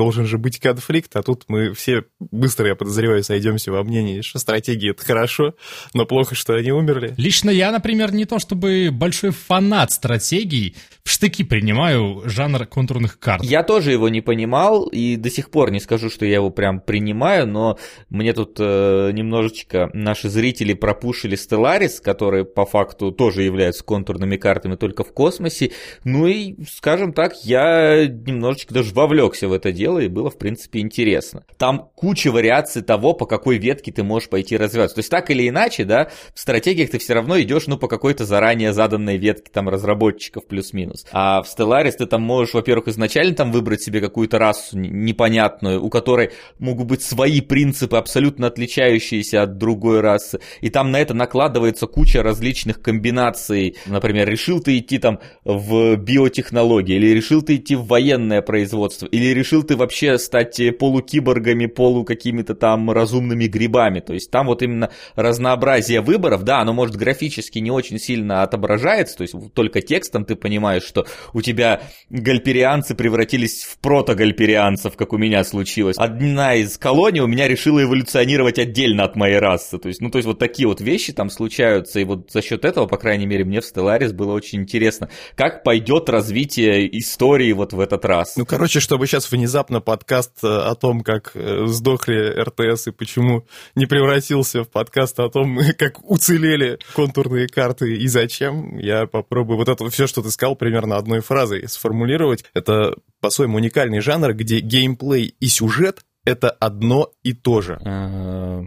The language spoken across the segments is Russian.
должен же быть конфликт, а тут мы все быстро, я подозреваю, сойдемся во мнении, что стратегии это хорошо, но плохо, что они умерли. Лично я, например, не то чтобы большой фанат стратегий, в штыки принимаю жанр контурных карт. Я тоже его не понимал, и до сих пор не скажу, что я его прям принимаю, но мне тут э, немножечко наши зрители пропушили Stellaris, которые по факту тоже являются контурными картами только в космосе. Ну и, скажем так, я немножечко даже вовлекся в это дело, и было, в принципе, интересно. Там куча вариаций того, по какой ветке ты можешь пойти развиваться. То есть, так или иначе, да, в стратегиях ты все равно идешь, ну, по какой-то заранее заданной ветке там разработчиков плюс-минус. А в Stellaris ты там можешь, во-первых, изначально там выбрать себе какую-то расу непонятную, у которой могут быть свои принципы, абсолютно отличающиеся от другой расы. И там на это накладывается куча различных комбинаций. Например, решил ты идти там в биотехнологии, или решил ты идти в военное производство, или решил ты вообще стать полукиборгами, полу какими-то там разумными грибами. То есть там вот именно разнообразие выборов, да, оно может графически не очень сильно отображается, то есть только текстом ты понимаешь, что у тебя гальперианцы превратились в протогальперианцев, как у меня случилось. Одна из колоний у меня решила эволюционировать отдельно от моей расы. То есть, ну, то есть вот такие вот вещи там случаются, и вот за счет этого, по крайней мере, мне в Stellaris было очень интересно, как пойдет развитие истории вот в этот раз. Ну, короче, чтобы сейчас внезапно подкаст э, о том, как э, сдохли РТС и почему не превратился в подкаст о том, как уцелели контурные карты и зачем, я попробую вот это все, что ты сказал, примерно одной фразой сформулировать. Это по-своему уникальный жанр, где геймплей и сюжет — это одно и то же. А,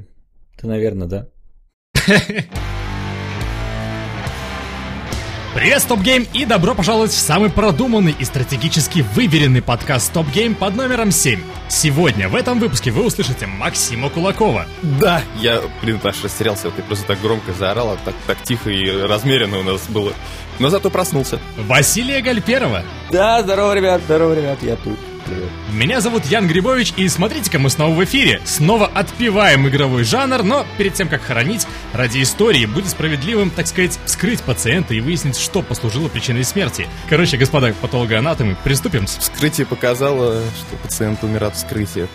ты, наверное, да. Привет, StopGame, и добро пожаловать в самый продуманный и стратегически выверенный подкаст StopGame под номером 7. Сегодня в этом выпуске вы услышите Максима Кулакова. Да, я, блин, аж растерялся, ты просто так громко заорал, а так, так тихо и размеренно у нас было. Но зато проснулся. Василия Гальперова. Да, здорово, ребят, здорово, ребят, я тут. Привет. Меня зовут Ян Грибович, и смотрите-ка, мы снова в эфире. Снова отпеваем игровой жанр, но перед тем, как хоронить, ради истории будет справедливым, так сказать, вскрыть пациента и выяснить, что послужило причиной смерти. Короче, господа патологоанатомы, приступим. Вскрытие показало, что пациент умер от вскрытия.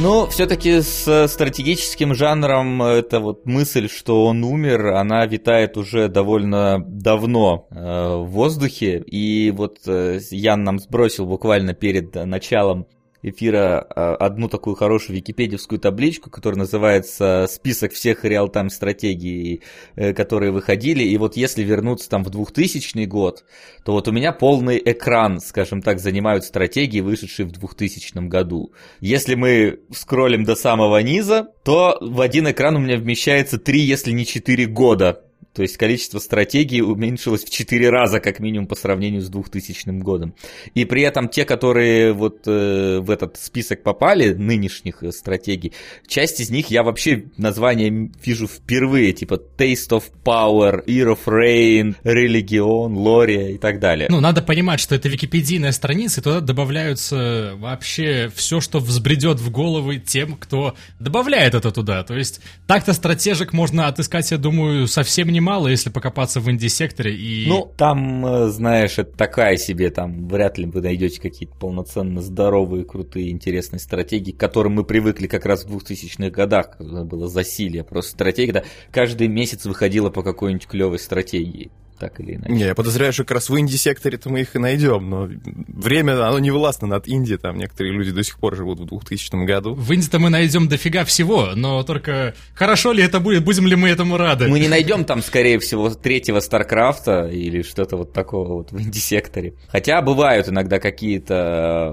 Но все-таки с стратегическим жанром эта вот мысль, что он умер, она витает уже довольно давно э, в воздухе. И вот э, Ян нам сбросил буквально перед началом эфира а, одну такую хорошую википедиевскую табличку, которая называется «Список всех реал-тайм стратегий, э, которые выходили». И вот если вернуться там в 2000 год, то вот у меня полный экран, скажем так, занимают стратегии, вышедшие в 2000 году. Если мы скроллим до самого низа, то в один экран у меня вмещается 3, если не 4 года то есть количество стратегий уменьшилось в 4 раза, как минимум, по сравнению с 2000 годом. И при этом те, которые вот э, в этот список попали, нынешних э, стратегий, часть из них я вообще название вижу впервые, типа Taste of Power, Ear of Rain, Religion, Лория и так далее. Ну, надо понимать, что это википедийная страница, и туда добавляются вообще все, что взбредет в головы тем, кто добавляет это туда. То есть так-то стратежек можно отыскать, я думаю, совсем немало мало, если покопаться в инди-секторе и... Ну, там, э, знаешь, это такая себе, там вряд ли вы найдете какие-то полноценно здоровые, крутые, интересные стратегии, к которым мы привыкли как раз в 2000-х годах, когда было засилие. Просто стратегия, да, каждый месяц выходила по какой-нибудь клевой стратегии так или иначе. Не, я подозреваю, что как раз в инди-секторе-то мы их и найдем, но время, оно не властно над Инди, там некоторые люди до сих пор живут в 2000 году. В Инди-то мы найдем дофига всего, но только хорошо ли это будет, будем ли мы этому рады? Мы не найдем там, скорее всего, третьего Старкрафта или что-то вот такого вот в инди-секторе. Хотя бывают иногда какие-то,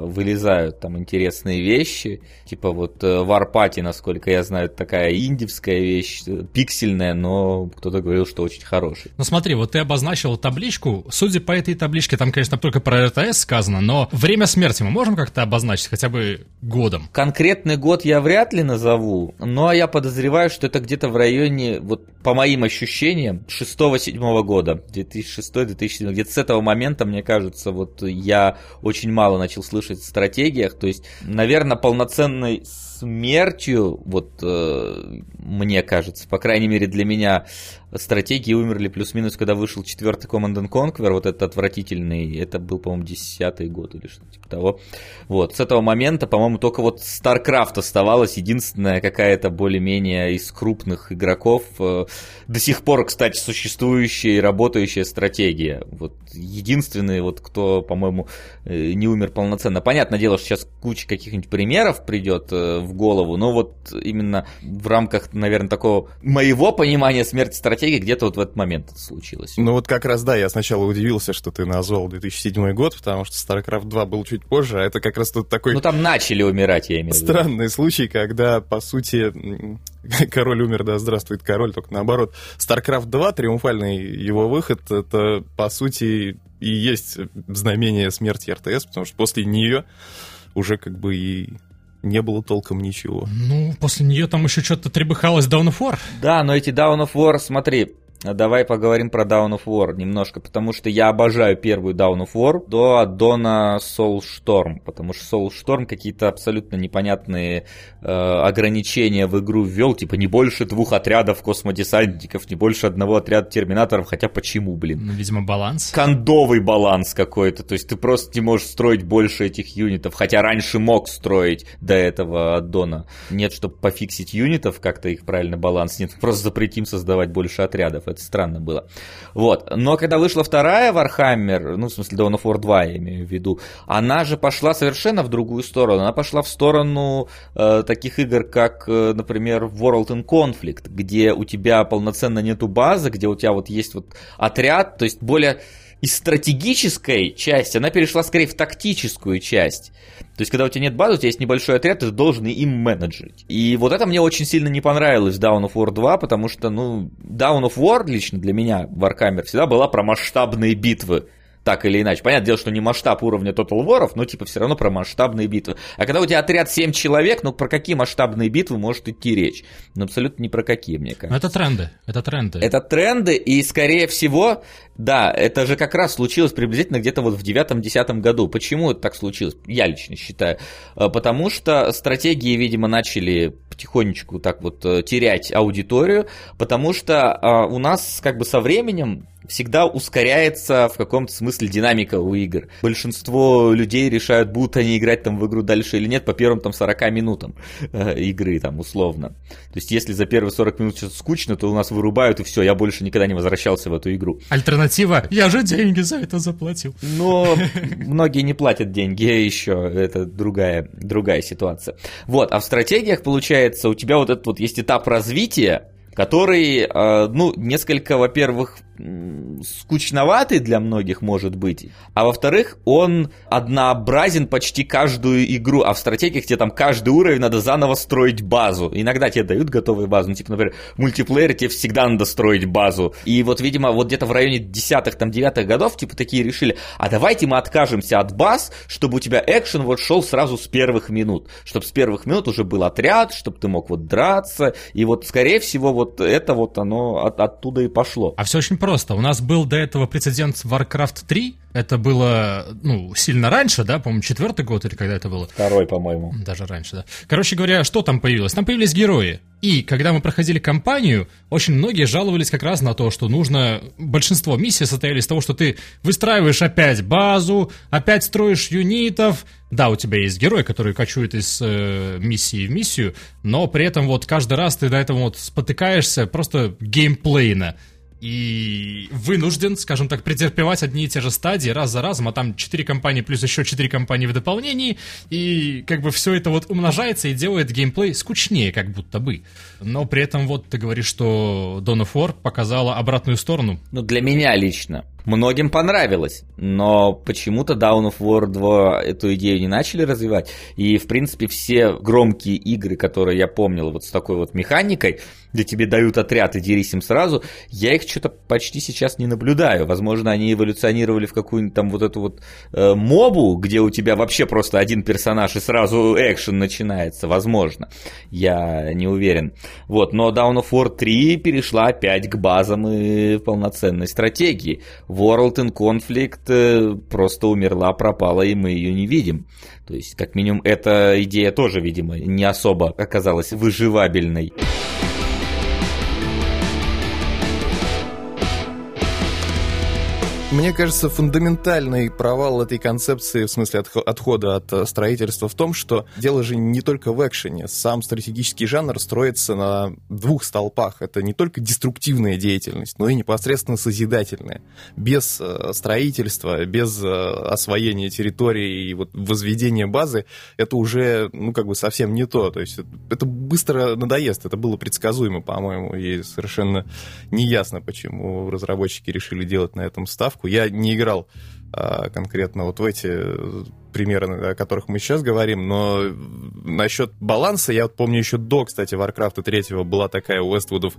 э, вылезают там интересные вещи, типа вот Варпати, насколько я знаю, такая индивская вещь, э, пиксельная, но кто-то говорил, что очень хороший. Ну смотри, вот ты обозначил табличку. Судя по этой табличке, там, конечно, только про РТС сказано, но время смерти мы можем как-то обозначить хотя бы годом? Конкретный год я вряд ли назову, но я подозреваю, что это где-то в районе, вот по моим ощущениям, 6-7 года, 2006-2007, где-то с этого момента, мне кажется, вот я очень мало начал слышать в стратегиях, то есть, наверное, полноценной смертью, вот э, мне кажется, по крайней мере для меня, стратегии умерли плюс-минус, когда вышел четвертый Command Conquer, вот этот отвратительный, это был, по-моему, десятый год или что-то типа того. Вот, с этого момента, по-моему, только вот StarCraft оставалась единственная какая-то более-менее из крупных игроков, э, до сих пор, кстати, существующая и работающая стратегия. Вот единственный, вот кто, по-моему, э, не умер полноценно. Понятное дело, что сейчас куча каких-нибудь примеров придет э, в голову, но вот именно в рамках, наверное, такого моего понимания смерти стратегии где-то вот в этот момент это случилось. Ну вот как раз, да, я сначала удивился, что ты назвал 2007 год, потому что StarCraft 2 был чуть позже, а это как раз тут такой... Ну там начали умирать, я имею в виду. Странный случай, когда, по сути, король умер, да, здравствует король, только наоборот. StarCraft 2, триумфальный его выход, это, по сути, и есть знамение смерти РТС, потому что после нее уже как бы и не было толком ничего. Ну, после нее там еще что-то требыхалось Dawn of War. Да, но эти Dawn of War, смотри, Давай поговорим про Down of War немножко, потому что я обожаю первую Down of War до аддона Soulstorm, потому что Soulstorm какие-то абсолютно непонятные э, ограничения в игру ввел, типа не больше двух отрядов космодесантников, не больше одного отряда терминаторов, хотя почему, блин? Ну, видимо, баланс. Кондовый баланс какой-то, то есть ты просто не можешь строить больше этих юнитов, хотя раньше мог строить до этого аддона. Нет, чтобы пофиксить юнитов, как-то их правильно баланс, нет, просто запретим создавать больше отрядов это странно было. Вот. Но когда вышла вторая Warhammer, ну, в смысле, Dawn of War 2, я имею в виду, она же пошла совершенно в другую сторону. Она пошла в сторону э, таких игр, как, э, например, World in Conflict, где у тебя полноценно нету базы, где у тебя вот есть вот отряд, то есть более из стратегической части она перешла скорее в тактическую часть. То есть, когда у тебя нет базы, у тебя есть небольшой отряд, ты должен им менеджерить. И вот это мне очень сильно не понравилось в Down of War 2, потому что, ну, Down of War лично для меня, Warhammer, всегда была про масштабные битвы так или иначе. Понятное дело, что не масштаб уровня Total War, но типа все равно про масштабные битвы. А когда у тебя отряд 7 человек, ну про какие масштабные битвы может идти речь? Ну абсолютно не про какие, мне кажется. Это тренды, это тренды. Это тренды, и скорее всего, да, это же как раз случилось приблизительно где-то вот в 9-10 году. Почему это так случилось? Я лично считаю. Э, потому что стратегии, видимо, начали потихонечку так вот э, терять аудиторию, потому что а, у нас как бы со временем всегда ускоряется в каком-то смысле динамика у игр. Большинство людей решают, будут они играть там в игру дальше или нет по первым там 40 минутам э, игры там условно. То есть если за первые 40 минут что-то скучно, то у нас вырубают и все, я больше никогда не возвращался в эту игру. Альтернатива, я же деньги за это заплатил. Но многие не платят деньги еще, это другая, другая ситуация. Вот, а в стратегиях получается у тебя вот этот вот есть этап развития, который, э, ну, несколько, во-первых, скучноватый для многих может быть, а во-вторых, он однообразен почти каждую игру, а в стратегиях тебе там каждый уровень надо заново строить базу. Иногда тебе дают готовую базу, ну, типа, например, в мультиплеере тебе всегда надо строить базу. И вот, видимо, вот где-то в районе десятых, там, девятых годов, типа, такие решили, а давайте мы откажемся от баз, чтобы у тебя экшен вот шел сразу с первых минут, чтобы с первых минут уже был отряд, чтобы ты мог вот драться, и вот, скорее всего, вот это вот оно от, оттуда и пошло. А все очень просто. У нас был до этого прецедент Warcraft 3. Это было, ну, сильно раньше, да, по-моему, четвертый год или когда это было? Второй, по-моему. Даже раньше, да. Короче говоря, что там появилось? Там появились герои. И когда мы проходили кампанию, очень многие жаловались как раз на то, что нужно... Большинство миссий состояли из того, что ты выстраиваешь опять базу, опять строишь юнитов. Да, у тебя есть герой, который кочует из э, миссии в миссию, но при этом вот каждый раз ты до этого вот спотыкаешься просто геймплейно и вынужден, скажем так, претерпевать одни и те же стадии раз за разом, а там 4 компании плюс еще 4 компании в дополнении, и как бы все это вот умножается и делает геймплей скучнее, как будто бы. Но при этом вот ты говоришь, что Dawn of War показала обратную сторону. Ну, для меня лично. Многим понравилось, но почему-то Down of War 2 эту идею не начали развивать. И, в принципе, все громкие игры, которые я помнил вот с такой вот механикой, где тебе дают отряд и дерись им сразу, я их что-то почти сейчас не наблюдаю. Возможно, они эволюционировали в какую-нибудь там вот эту вот э, мобу, где у тебя вообще просто один персонаж и сразу экшен начинается. Возможно. Я не уверен. Вот, но Down of War 3 перешла опять к базам и полноценной стратегии. World in Conflict э, просто умерла, пропала, и мы ее не видим. То есть, как минимум, эта идея тоже, видимо, не особо оказалась выживабельной. Мне кажется, фундаментальный провал этой концепции в смысле отхода от э, строительства в том, что дело же не только в экшене. Сам стратегический жанр строится на двух столпах. Это не только деструктивная деятельность, но и непосредственно созидательная. Без э, строительства, без э, освоения территории и вот возведения базы, это уже, ну, как бы совсем не то. То есть это быстро надоест. Это было предсказуемо, по-моему, и совершенно неясно, почему разработчики решили делать на этом ставку ставку. Я не играл а, конкретно вот в эти примеры, о которых мы сейчас говорим, но насчет баланса, я вот помню еще до, кстати, Warcraft 3 была такая у Westwoodов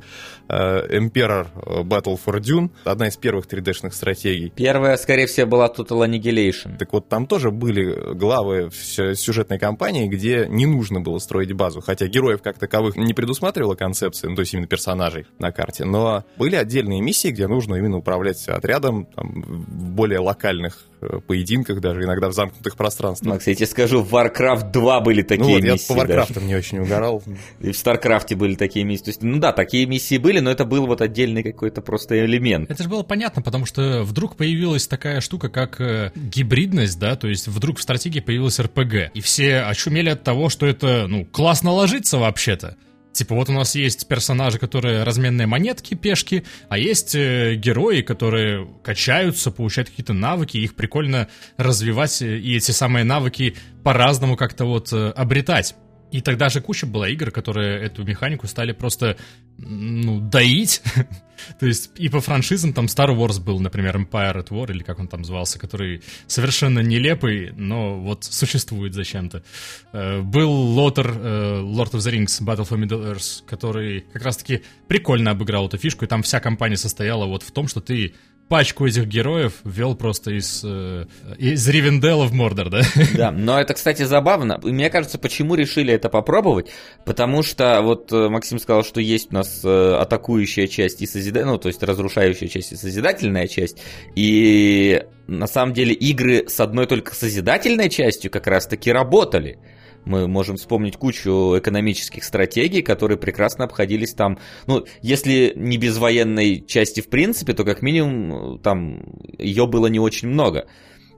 э, Emperor Battle for Dune, одна из первых 3D-шных стратегий. Первая, скорее всего, была Total Annihilation. Так вот, там тоже были главы сюжетной кампании, где не нужно было строить базу, хотя героев как таковых не предусматривала концепция, ну, то есть именно персонажей на карте, но были отдельные миссии, где нужно именно управлять отрядом там, в более локальных э, поединках, даже иногда в замкнутых пространствах пространство. Макс, я тебе скажу, в Warcraft 2 были такие ну, вот, миссии. Я по Warcraft не очень угорал. И в StarCraft были такие миссии. То есть, ну да, такие миссии были, но это был вот отдельный какой-то просто элемент. Это же было понятно, потому что вдруг появилась такая штука, как э, гибридность, да, то есть вдруг в стратегии появилась РПГ. И все очумели от того, что это, ну, классно ложится вообще-то. Типа вот у нас есть персонажи, которые разменные монетки, пешки, а есть э, герои, которые качаются, получают какие-то навыки, их прикольно развивать и эти самые навыки по-разному как-то вот э, обретать. И тогда же куча была игр, которые эту механику стали просто, ну, доить. То есть и по франшизам там Star Wars был, например, Empire at War, или как он там звался, который совершенно нелепый, но вот существует зачем-то. Э, был Лотер, э, Lord of the Rings, Battle for Middle-earth, который как раз-таки прикольно обыграл эту фишку, и там вся компания состояла вот в том, что ты пачку этих героев ввел просто из, э, из Ривенделла в Мордор, да? Да, но это, кстати, забавно. И мне кажется, почему решили это попробовать? Потому что вот э, Максим сказал, что есть у нас э, атакующая часть и созидательная, ну, то есть разрушающая часть и созидательная часть. И на самом деле игры с одной только созидательной частью как раз-таки работали. Мы можем вспомнить кучу экономических стратегий, которые прекрасно обходились там. Ну, если не без военной части в принципе, то как минимум там ее было не очень много.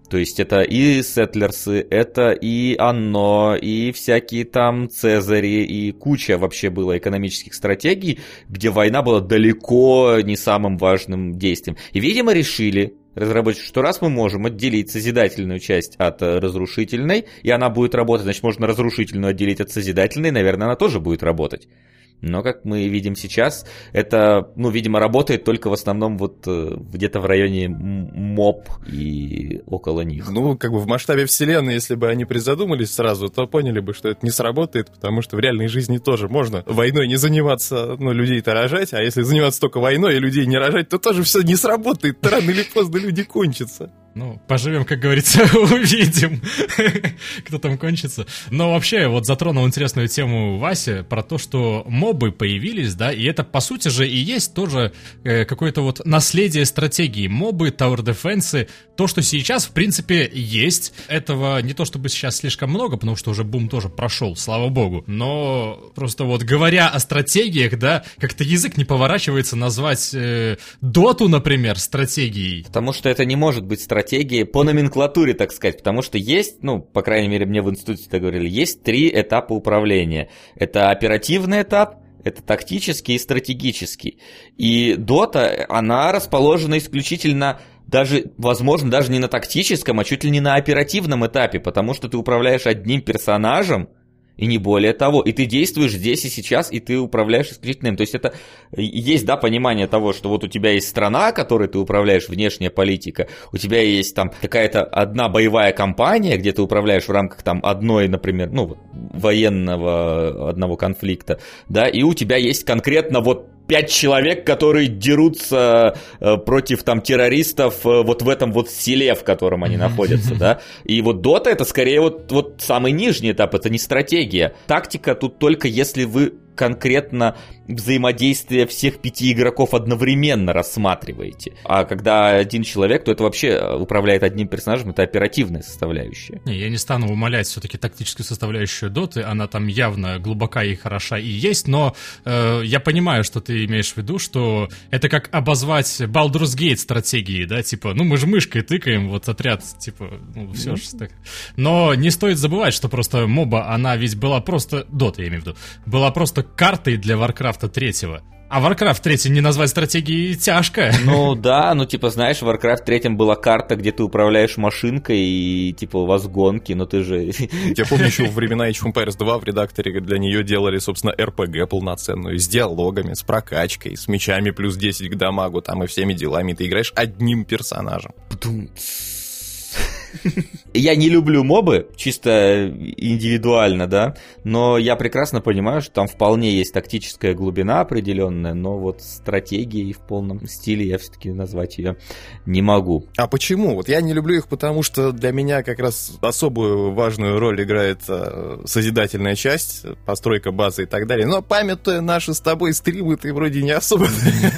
То есть это и Сетлерсы, это и Анно, и всякие там Цезари, и куча вообще было экономических стратегий, где война была далеко не самым важным действием. И, видимо, решили, разработчики, что раз мы можем отделить созидательную часть от э, разрушительной, и она будет работать, значит, можно разрушительную отделить от созидательной, наверное, она тоже будет работать. Но, как мы видим сейчас, это, ну, видимо, работает только в основном вот э, где-то в районе МОП и около них. Ну, как бы в масштабе вселенной, если бы они призадумались сразу, то поняли бы, что это не сработает, потому что в реальной жизни тоже можно войной не заниматься, ну, людей-то рожать, а если заниматься только войной и людей не рожать, то тоже все не сработает, рано или поздно люди кончатся. Ну, поживем, как говорится, увидим, кто там кончится. Но вообще, вот затронул интересную тему Вася про то, что мобы появились, да, и это, по сути же, и есть тоже э, какое-то вот наследие стратегии. Мобы, Tower Defense, то, что сейчас, в принципе, есть. Этого не то чтобы сейчас слишком много, потому что уже бум тоже прошел, слава богу. Но просто вот говоря о стратегиях, да, как-то язык не поворачивается назвать э, Доту, например, стратегией. Потому что это не может быть стратегией стратегии по номенклатуре, так сказать, потому что есть, ну, по крайней мере, мне в институте это говорили, есть три этапа управления. Это оперативный этап, это тактический и стратегический. И Dota, она расположена исключительно даже, возможно, даже не на тактическом, а чуть ли не на оперативном этапе, потому что ты управляешь одним персонажем, и не более того. И ты действуешь здесь и сейчас, и ты управляешь исключительно им. То есть это есть, да, понимание того, что вот у тебя есть страна, которой ты управляешь, внешняя политика, у тебя есть там какая-то одна боевая компания, где ты управляешь в рамках там одной, например, ну, военного одного конфликта, да, и у тебя есть конкретно вот пять человек, которые дерутся э, против там террористов э, вот в этом вот селе, в котором они находятся, да. И вот Дота это скорее вот, вот самый нижний этап, это не стратегия. Тактика тут только если вы конкретно взаимодействие всех пяти игроков одновременно рассматриваете. А когда один человек, то это вообще управляет одним персонажем, это оперативная составляющая. Не, я не стану умалять все-таки тактическую составляющую доты, она там явно глубока и хороша и есть, но э, я понимаю, что ты имеешь в виду, что это как обозвать Baldur's Gate стратегии, да, типа, ну мы же мышкой тыкаем, вот отряд, типа, ну все же так. Но не стоит забывать, что просто моба, она ведь была просто, дота я имею в виду, была просто картой для Warcraft 3. А Warcraft 3 не назвать стратегией тяжко. Ну да, ну типа знаешь, в Warcraft 3 была карта, где ты управляешь машинкой и типа у вас гонки, но ты же... Я помню еще во времена Age of Empires 2 в редакторе для нее делали, собственно, RPG полноценную, с диалогами, с прокачкой, с мечами плюс 10 к дамагу там и всеми делами. Ты играешь одним персонажем. Я не люблю мобы, чисто индивидуально, да, но я прекрасно понимаю, что там вполне есть тактическая глубина определенная, но вот стратегией в полном стиле я все-таки назвать ее не могу. А почему? Вот я не люблю их, потому что для меня как раз особую важную роль играет э, созидательная часть, постройка базы и так далее. Но памятуя наши с тобой стримы, ты вроде не особо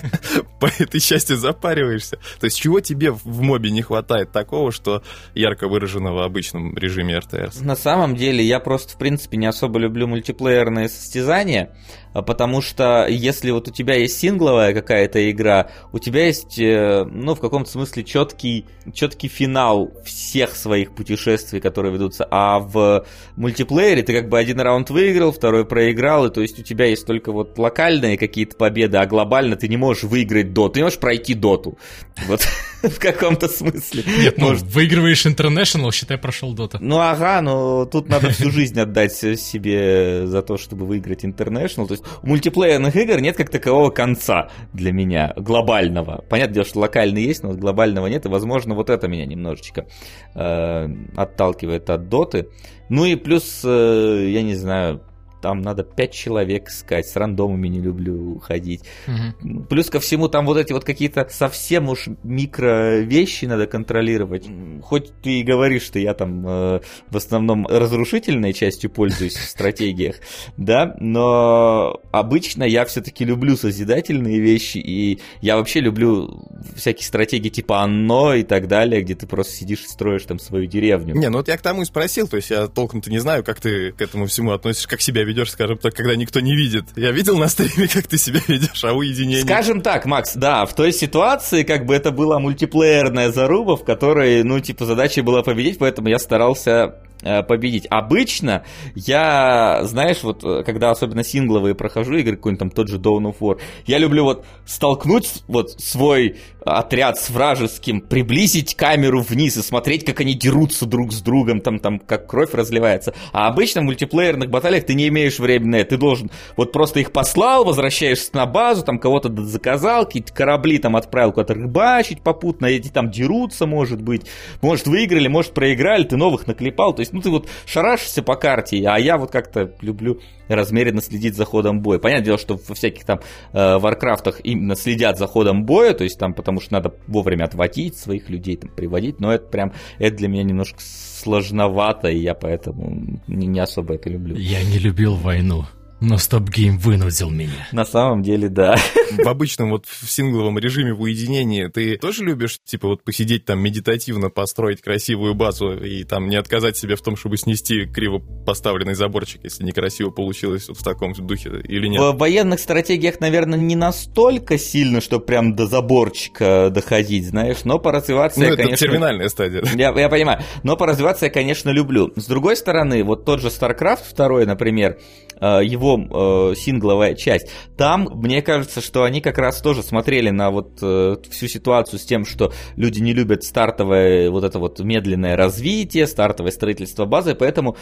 по этой части запариваешься. То есть чего тебе в мобе не хватает такого, что ярко выражено в обычном режиме РТС. На самом деле я просто, в принципе, не особо люблю мультиплеерные состязания, а потому что если вот у тебя есть сингловая какая-то игра, у тебя есть, э, ну, в каком-то смысле четкий, четкий финал всех своих путешествий, которые ведутся, а в мультиплеере ты как бы один раунд выиграл, второй проиграл, и то есть у тебя есть только вот локальные какие-то победы, а глобально ты не можешь выиграть доту, ты не можешь пройти доту. Вот в каком-то смысле. Нет, ну, Может... выигрываешь International, считай, прошел дота. Ну ага, но тут надо всю жизнь отдать себе за то, чтобы выиграть International. То есть у мультиплеерных игр нет как такового конца для меня, глобального. Понятное дело, что локальный есть, но глобального нет, и, возможно, вот это меня немножечко э, отталкивает от доты. Ну и плюс, э, я не знаю, там надо 5 человек искать, с рандомами не люблю ходить. Угу. Плюс ко всему там вот эти вот какие-то совсем уж микро вещи надо контролировать. Хоть ты и говоришь, что я там э, в основном разрушительной частью пользуюсь в стратегиях, да, но обычно я все-таки люблю созидательные вещи, и я вообще люблю всякие стратегии типа Анно и так далее, где ты просто сидишь и строишь там свою деревню. Не, ну вот я к тому и спросил, то есть я толком-то не знаю, как ты к этому всему относишься, как себя ведешь, скажем так, когда никто не видит. Я видел на стриме, как ты себя ведешь, а уединение... Скажем так, Макс, да, в той ситуации как бы это была мультиплеерная заруба, в которой, ну, типа, задача была победить, поэтому я старался Э, победить. Обычно я, знаешь, вот э, когда особенно сингловые прохожу игры, какой-нибудь там тот же Dawn of War, я люблю вот столкнуть вот свой отряд с вражеским, приблизить камеру вниз и смотреть, как они дерутся друг с другом, там, там, как кровь разливается. А обычно в мультиплеерных баталиях ты не имеешь времени на это. Ты должен вот просто их послал, возвращаешься на базу, там кого-то заказал, какие-то корабли там отправил куда-то рыбачить попутно, эти там дерутся, может быть. Может, выиграли, может, проиграли, ты новых наклепал. То есть, ну, ты вот шарашишься по карте, а я вот как-то люблю размеренно следить за ходом боя. Понятное дело, что во всяких там э, варкрафтах именно следят за ходом боя, то есть там потому что надо вовремя отводить своих людей, там, приводить, но это прям, это для меня немножко сложновато, и я поэтому не, не особо это люблю. Я не любил войну. Но стоп-гейм вынудил меня. На самом деле, да. В обычном вот в сингловом режиме в уединении ты тоже любишь, типа, вот посидеть там медитативно, построить красивую базу и там не отказать себе в том, чтобы снести криво поставленный заборчик, если некрасиво получилось вот в таком духе или нет? В военных стратегиях, наверное, не настолько сильно, что прям до заборчика доходить, знаешь, но поразвиваться ну, я, это конечно... терминальная стадия. Я, я понимаю, но поразвиваться я, конечно, люблю. С другой стороны, вот тот же StarCraft 2, например, Э, его э, сингловая часть. Там, мне кажется, что они как раз тоже смотрели на вот э, всю ситуацию с тем, что люди не любят стартовое вот это вот медленное развитие, стартовое строительство базы, поэтому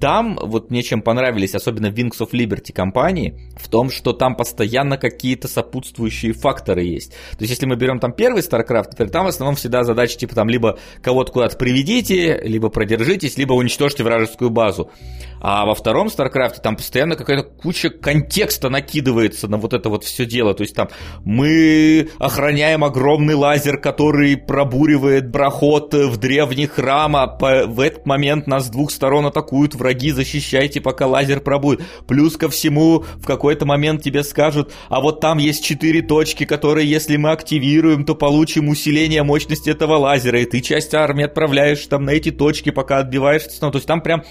там вот мне чем понравились, особенно Wings of Liberty компании, в том, что там постоянно какие-то сопутствующие факторы есть. То есть, если мы берем там первый StarCraft, там в основном всегда задача типа там либо кого-то куда-то приведите, либо продержитесь, либо уничтожьте вражескую базу. А во втором StarCraft там постоянно какая-то куча контекста накидывается на вот это вот все дело. То есть там мы охраняем огромный лазер, который пробуривает проход в древний храм, а в этот момент нас с двух сторон атакуют враги, защищайте, пока лазер пробует. Плюс ко всему, в какой-то момент тебе скажут, а вот там есть четыре точки, которые, если мы активируем, то получим усиление мощности этого лазера, и ты часть армии отправляешь там на эти точки, пока отбиваешься. То есть там прям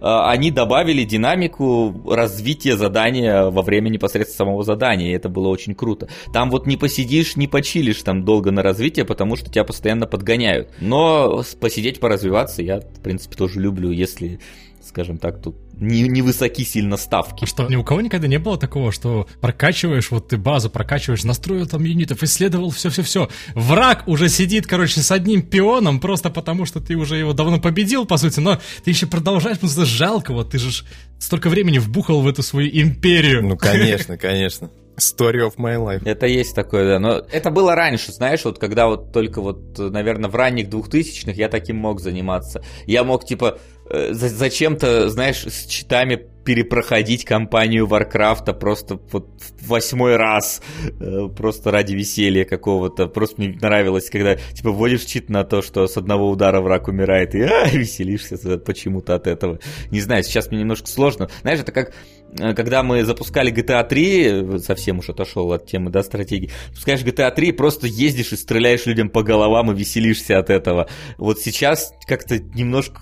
они добавили динамику развития задания во время непосредственно самого задания, и это было очень круто. Там вот не посидишь, не почилишь там долго на развитие, потому что тебя постоянно подгоняют. Но посидеть, поразвиваться я, в принципе, тоже люблю, если скажем так, тут не, не высоки сильно ставки. Что, ни у кого никогда не было такого, что прокачиваешь, вот ты базу прокачиваешь, настроил там юнитов, исследовал все-все-все. Враг уже сидит, короче, с одним пионом, просто потому что ты уже его давно победил, по сути, но ты еще продолжаешь, потому что жалко, вот ты же столько времени вбухал в эту свою империю. Ну, конечно, конечно. Story of my life. Это есть такое, да. Но это было раньше, знаешь, вот когда вот только вот, наверное, в ранних двухтысячных я таким мог заниматься. Я мог, типа, зачем-то, знаешь, с читами перепроходить кампанию Варкрафта просто вот в восьмой раз, э, просто ради веселья какого-то. Просто мне нравилось, когда, типа, вводишь чит на то, что с одного удара враг умирает, и а, веселишься почему-то от этого. Не знаю, сейчас мне немножко сложно. Знаешь, это как Э, когда мы запускали GTA 3, совсем уж отошел от темы, да, стратегии, запускаешь GTA 3, просто ездишь и стреляешь людям по головам и веселишься от этого. Вот сейчас как-то немножко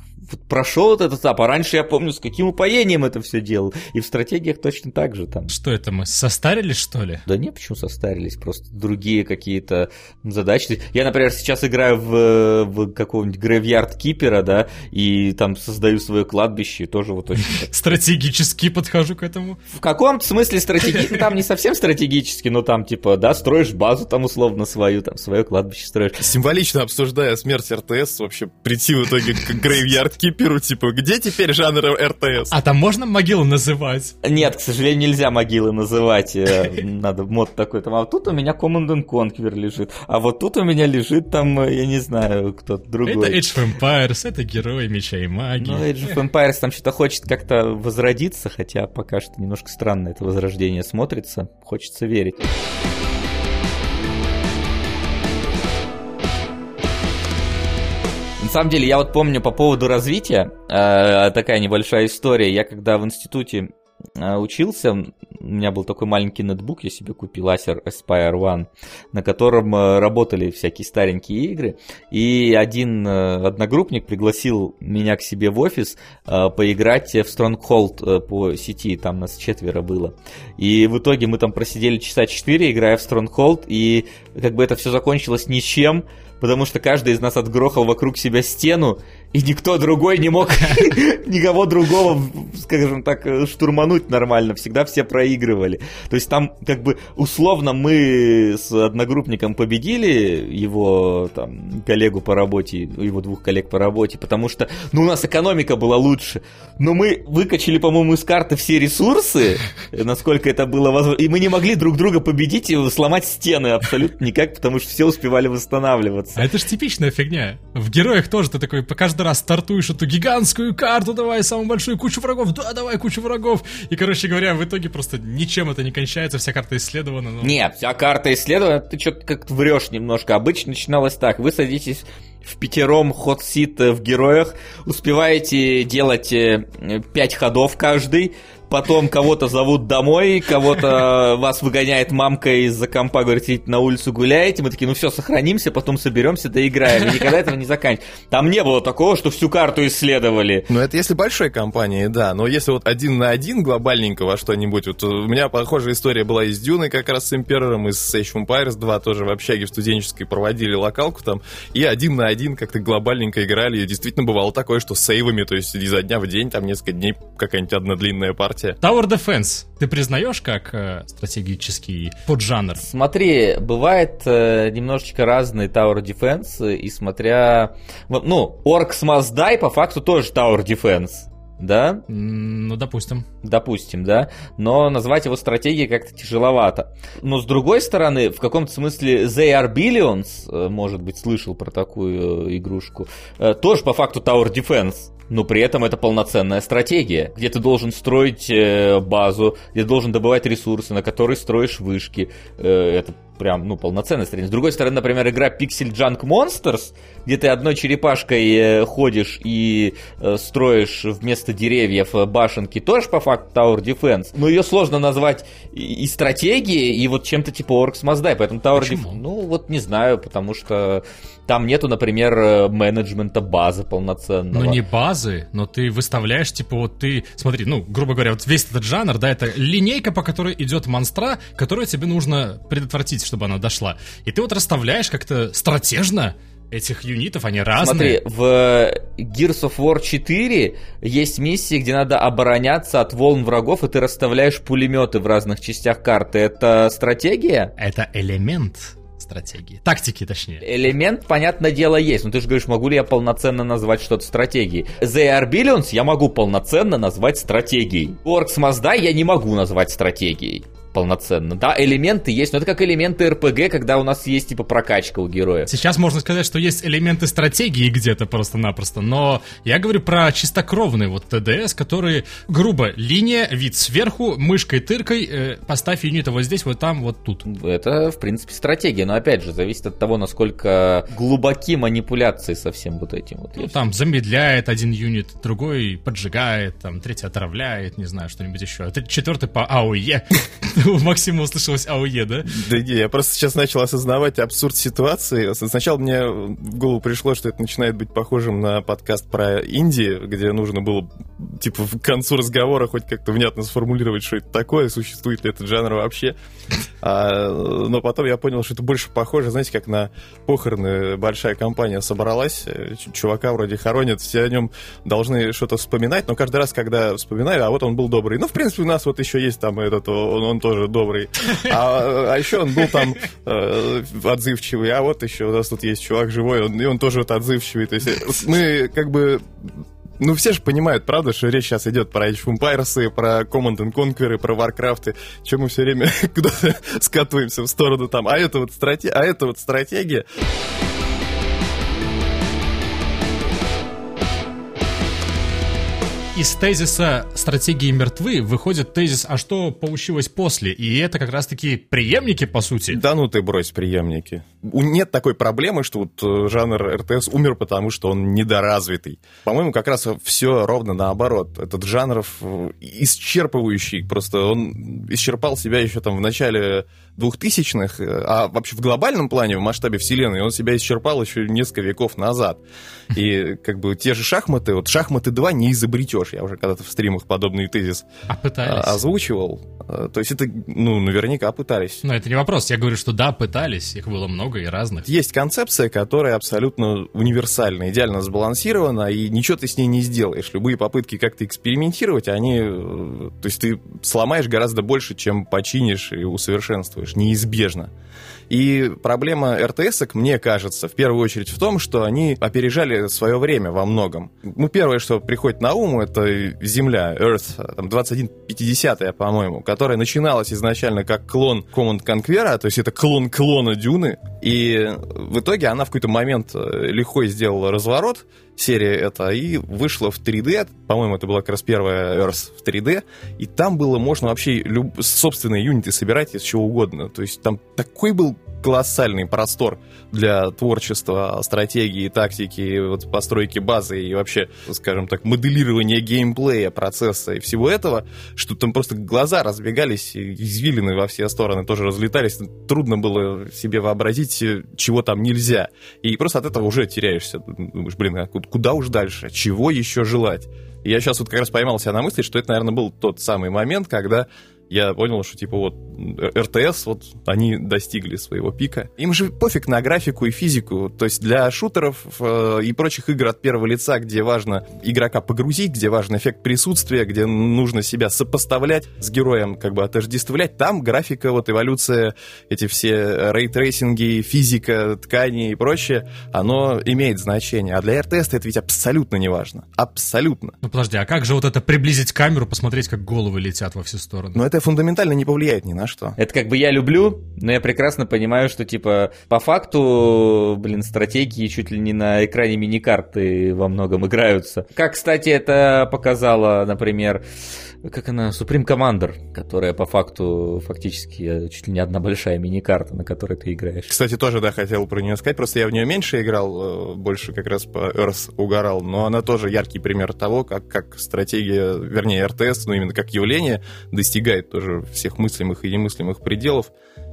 прошел вот этот этап, а раньше я помню, с каким упоением это все делал. И в стратегиях точно так же там. Что это мы, состарились, что ли? Да не, почему состарились, просто другие какие-то задачи. Я, например, сейчас играю в, в какого-нибудь Graveyard Кипера, да, и там создаю свое кладбище, и тоже вот очень... Стратегически подхожу к этому. В каком-то смысле стратегически, ну, там не совсем стратегически, но там, типа, да, строишь базу там условно свою, там, свое кладбище строишь. Символично обсуждая смерть РТС, вообще прийти в итоге к Graveyard Киперу, типа, где теперь жанр РТС? А там можно могилу называть? Нет, к сожалению, нельзя могилы называть. Э, надо мод такой там. А тут у меня Command and Conquer лежит. А вот тут у меня лежит там, э, я не знаю, кто-то другой. Это Age of Empires, это герои меча и магии. Ну, Age of Empires там что-то хочет как-то возродиться, хотя пока что немножко странно это возрождение смотрится. Хочется верить. Самом деле, я вот помню по поводу развития, э, такая небольшая история. Я когда в институте э, учился, у меня был такой маленький ноутбук, я себе купил Acer Aspire One, на котором э, работали всякие старенькие игры. И один э, одногруппник пригласил меня к себе в офис э, поиграть в Stronghold по сети, там нас четверо было. И в итоге мы там просидели часа четыре, играя в Stronghold, и как бы это все закончилось ничем, потому что каждый из нас отгрохал вокруг себя стену, и никто другой не мог никого другого, скажем так, штурмануть нормально. Всегда все проигрывали. То есть там как бы условно мы с одногруппником победили его там коллегу по работе, его двух коллег по работе, потому что ну у нас экономика была лучше. Но мы выкачали, по-моему, из карты все ресурсы, насколько это было возможно, и мы не могли друг друга победить и сломать стены абсолютно никак, потому что все успевали восстанавливаться. А это же типичная фигня. В героях тоже ты такой по каждый раз стартуешь эту гигантскую карту, давай самую большую кучу врагов, да, давай кучу врагов. И, короче говоря, в итоге просто ничем это не кончается, вся карта исследована. Но... Нет, вся карта исследована, ты что-то как-то врешь немножко. Обычно начиналось так, вы садитесь в пятером ход-сит в героях, успеваете делать 5 э, ходов каждый, потом кого-то зовут домой, кого-то вас выгоняет мамка из-за компа, говорит, идите на улицу гуляете, мы такие, ну все, сохранимся, потом соберемся, доиграем. И никогда этого не заканчивается. Там не было такого, что всю карту исследовали. Ну, это если большой компании, да, но если вот один на один глобальненько во что-нибудь, вот у меня похожая история была из Дюны как раз с Имперором, из Age of Empires 2 тоже в общаге в студенческой проводили локалку там, и один на один как-то глобальненько играли, и действительно бывало такое, что сейвами, то есть изо дня в день, там несколько дней какая-нибудь одна длинная партия партия. Tower Defense ты признаешь как э, стратегический поджанр? Смотри, бывает э, немножечко разный Tower Defense, и смотря... Ну, Orcs Must Die по факту тоже Tower Defense. Да? Ну, допустим. Допустим, да. Но назвать его стратегией как-то тяжеловато. Но с другой стороны, в каком-то смысле They Are Billions, э, может быть, слышал про такую э, игрушку, э, тоже по факту Tower Defense. Но при этом это полноценная стратегия, где ты должен строить э, базу, где ты должен добывать ресурсы, на которые строишь вышки. Э, это прям, ну, полноценная стратегия. С другой стороны, например, игра Pixel Junk Monsters, где ты одной черепашкой э, ходишь и строишь вместо деревьев башенки, тоже по факту Tower Defense. Но ее сложно назвать и, и стратегией, и вот чем-то типа Orcs Must Die. Поэтому Tower Defense... Ну, вот не знаю, потому что там нету, например, э, менеджмента базы полноценного. Ну, не базы, но ты выставляешь, типа, вот ты... Смотри, ну, грубо говоря, вот весь этот жанр, да, это линейка, по которой идет монстра, которую тебе нужно предотвратить, чтобы она дошла. И ты вот расставляешь как-то стратежно этих юнитов, они разные. Смотри, в Gears of War 4 есть миссии, где надо обороняться от волн врагов, и ты расставляешь пулеметы в разных частях карты. Это стратегия? Это элемент стратегии. Тактики, точнее. Элемент, понятное дело, есть. Но ты же говоришь, могу ли я полноценно назвать что-то стратегией? The Arbillions я могу полноценно назвать стратегией. Orcs Die я не могу назвать стратегией полноценно. Да, элементы есть, но это как элементы РПГ, когда у нас есть типа прокачка у героя. Сейчас можно сказать, что есть элементы стратегии где-то просто-напросто, но я говорю про чистокровные вот ТДС, которые, грубо, линия, вид сверху, мышкой-тыркой, э, поставь юнита вот здесь, вот там, вот тут. Это, в принципе, стратегия, но опять же, зависит от того, насколько глубоки манипуляции со всем вот этим вот. Ну, там замедляет один юнит, другой поджигает, там, третий отравляет, не знаю, что-нибудь еще. А четвертый по АОЕ у услышалось АОЕ, да? Да не, я просто сейчас начал осознавать абсурд ситуации. Сначала мне в голову пришло, что это начинает быть похожим на подкаст про Индию, где нужно было, типа, в концу разговора хоть как-то внятно сформулировать, что это такое, существует ли этот жанр вообще. А, но потом я понял, что это больше похоже, знаете, как на похороны большая компания собралась, чувака вроде хоронят, все о нем должны что-то вспоминать, но каждый раз, когда вспоминаю, а вот он был добрый. Ну, в принципе, у нас вот еще есть там этот, он, он тоже добрый. А, а еще он был там э, отзывчивый, а вот еще у нас тут есть чувак живой, он, и он тоже вот отзывчивый. То есть э, мы как бы ну, все же понимают, правда, что речь сейчас идет про Age of Empires, про Command and Conquer, про Warcraft, чем мы все время куда-то скатываемся в сторону там, а это вот, стратег... а это вот стратегия. Из тезиса «стратегии мертвы» выходит тезис «а что получилось после?» И это как раз-таки преемники, по сути. Да ну ты брось преемники. Нет такой проблемы, что вот э, жанр РТС умер, потому что он недоразвитый. По-моему, как раз все ровно наоборот. Этот жанр э, исчерпывающий, просто он исчерпал себя еще там в начале двухтысячных, э, а вообще в глобальном плане, в масштабе вселенной, он себя исчерпал еще несколько веков назад. И как бы те же шахматы, вот шахматы 2 не изобретешь. Я уже когда-то в стримах подобный тезис а пытались. озвучивал. Э, то есть это, ну, наверняка пытались. Но это не вопрос. Я говорю, что да, пытались. Их было много и разных. Есть концепция, которая абсолютно универсальна, идеально сбалансирована, и ничего ты с ней не сделаешь. Любые попытки как-то экспериментировать, они... Э, то есть ты сломаешь гораздо больше, чем починишь и усовершенствуешь неизбежно. И проблема РТС, мне кажется, в первую очередь в том, что они опережали свое время во многом. Ну, первое, что приходит на ум, это Земля, Earth, там, 2150 по-моему, которая начиналась изначально как клон Command Conquer, то есть это клон клона Дюны, и в итоге она в какой-то момент э, легко сделала разворот, серия эта, и вышла в 3D, по-моему, это была как раз первая Earth в 3D, и там было можно вообще люб... собственные юниты собирать из чего угодно, то есть там такой был колоссальный простор для творчества, стратегии, тактики, вот постройки базы и вообще, скажем так, моделирования геймплея, процесса и всего этого, что там просто глаза разбегались, извилины во все стороны тоже разлетались. Трудно было себе вообразить, чего там нельзя. И просто от этого уже теряешься. Думаешь, блин, а куда уж дальше? Чего еще желать? Я сейчас вот как раз поймал себя на мысли, что это, наверное, был тот самый момент, когда я понял, что типа вот РТС, вот они достигли своего пика. Им же пофиг на графику и физику. То есть для шутеров э, и прочих игр от первого лица, где важно игрока погрузить, где важен эффект присутствия, где нужно себя сопоставлять с героем, как бы отождествлять, там графика, вот эволюция, эти все ray tracing и, физика, ткани и прочее, оно имеет значение. А для RTS это ведь абсолютно не важно. Абсолютно. Ну подожди, а как же вот это приблизить камеру, посмотреть, как головы летят во все стороны? Ну это это фундаментально не повлияет ни на что. Это как бы я люблю, но я прекрасно понимаю, что типа по факту, блин, стратегии чуть ли не на экране миникарты во многом играются. Как, кстати, это показала, например, как она, Supreme Commander, которая по факту фактически чуть ли не одна большая мини-карта, на которой ты играешь. Кстати, тоже, да, хотел про нее сказать, просто я в нее меньше играл, э, больше как раз по Earth угорал, но она тоже яркий пример того, как, как стратегия, вернее, РТС, ну именно как явление, достигает тоже всех мыслимых и немыслимых пределов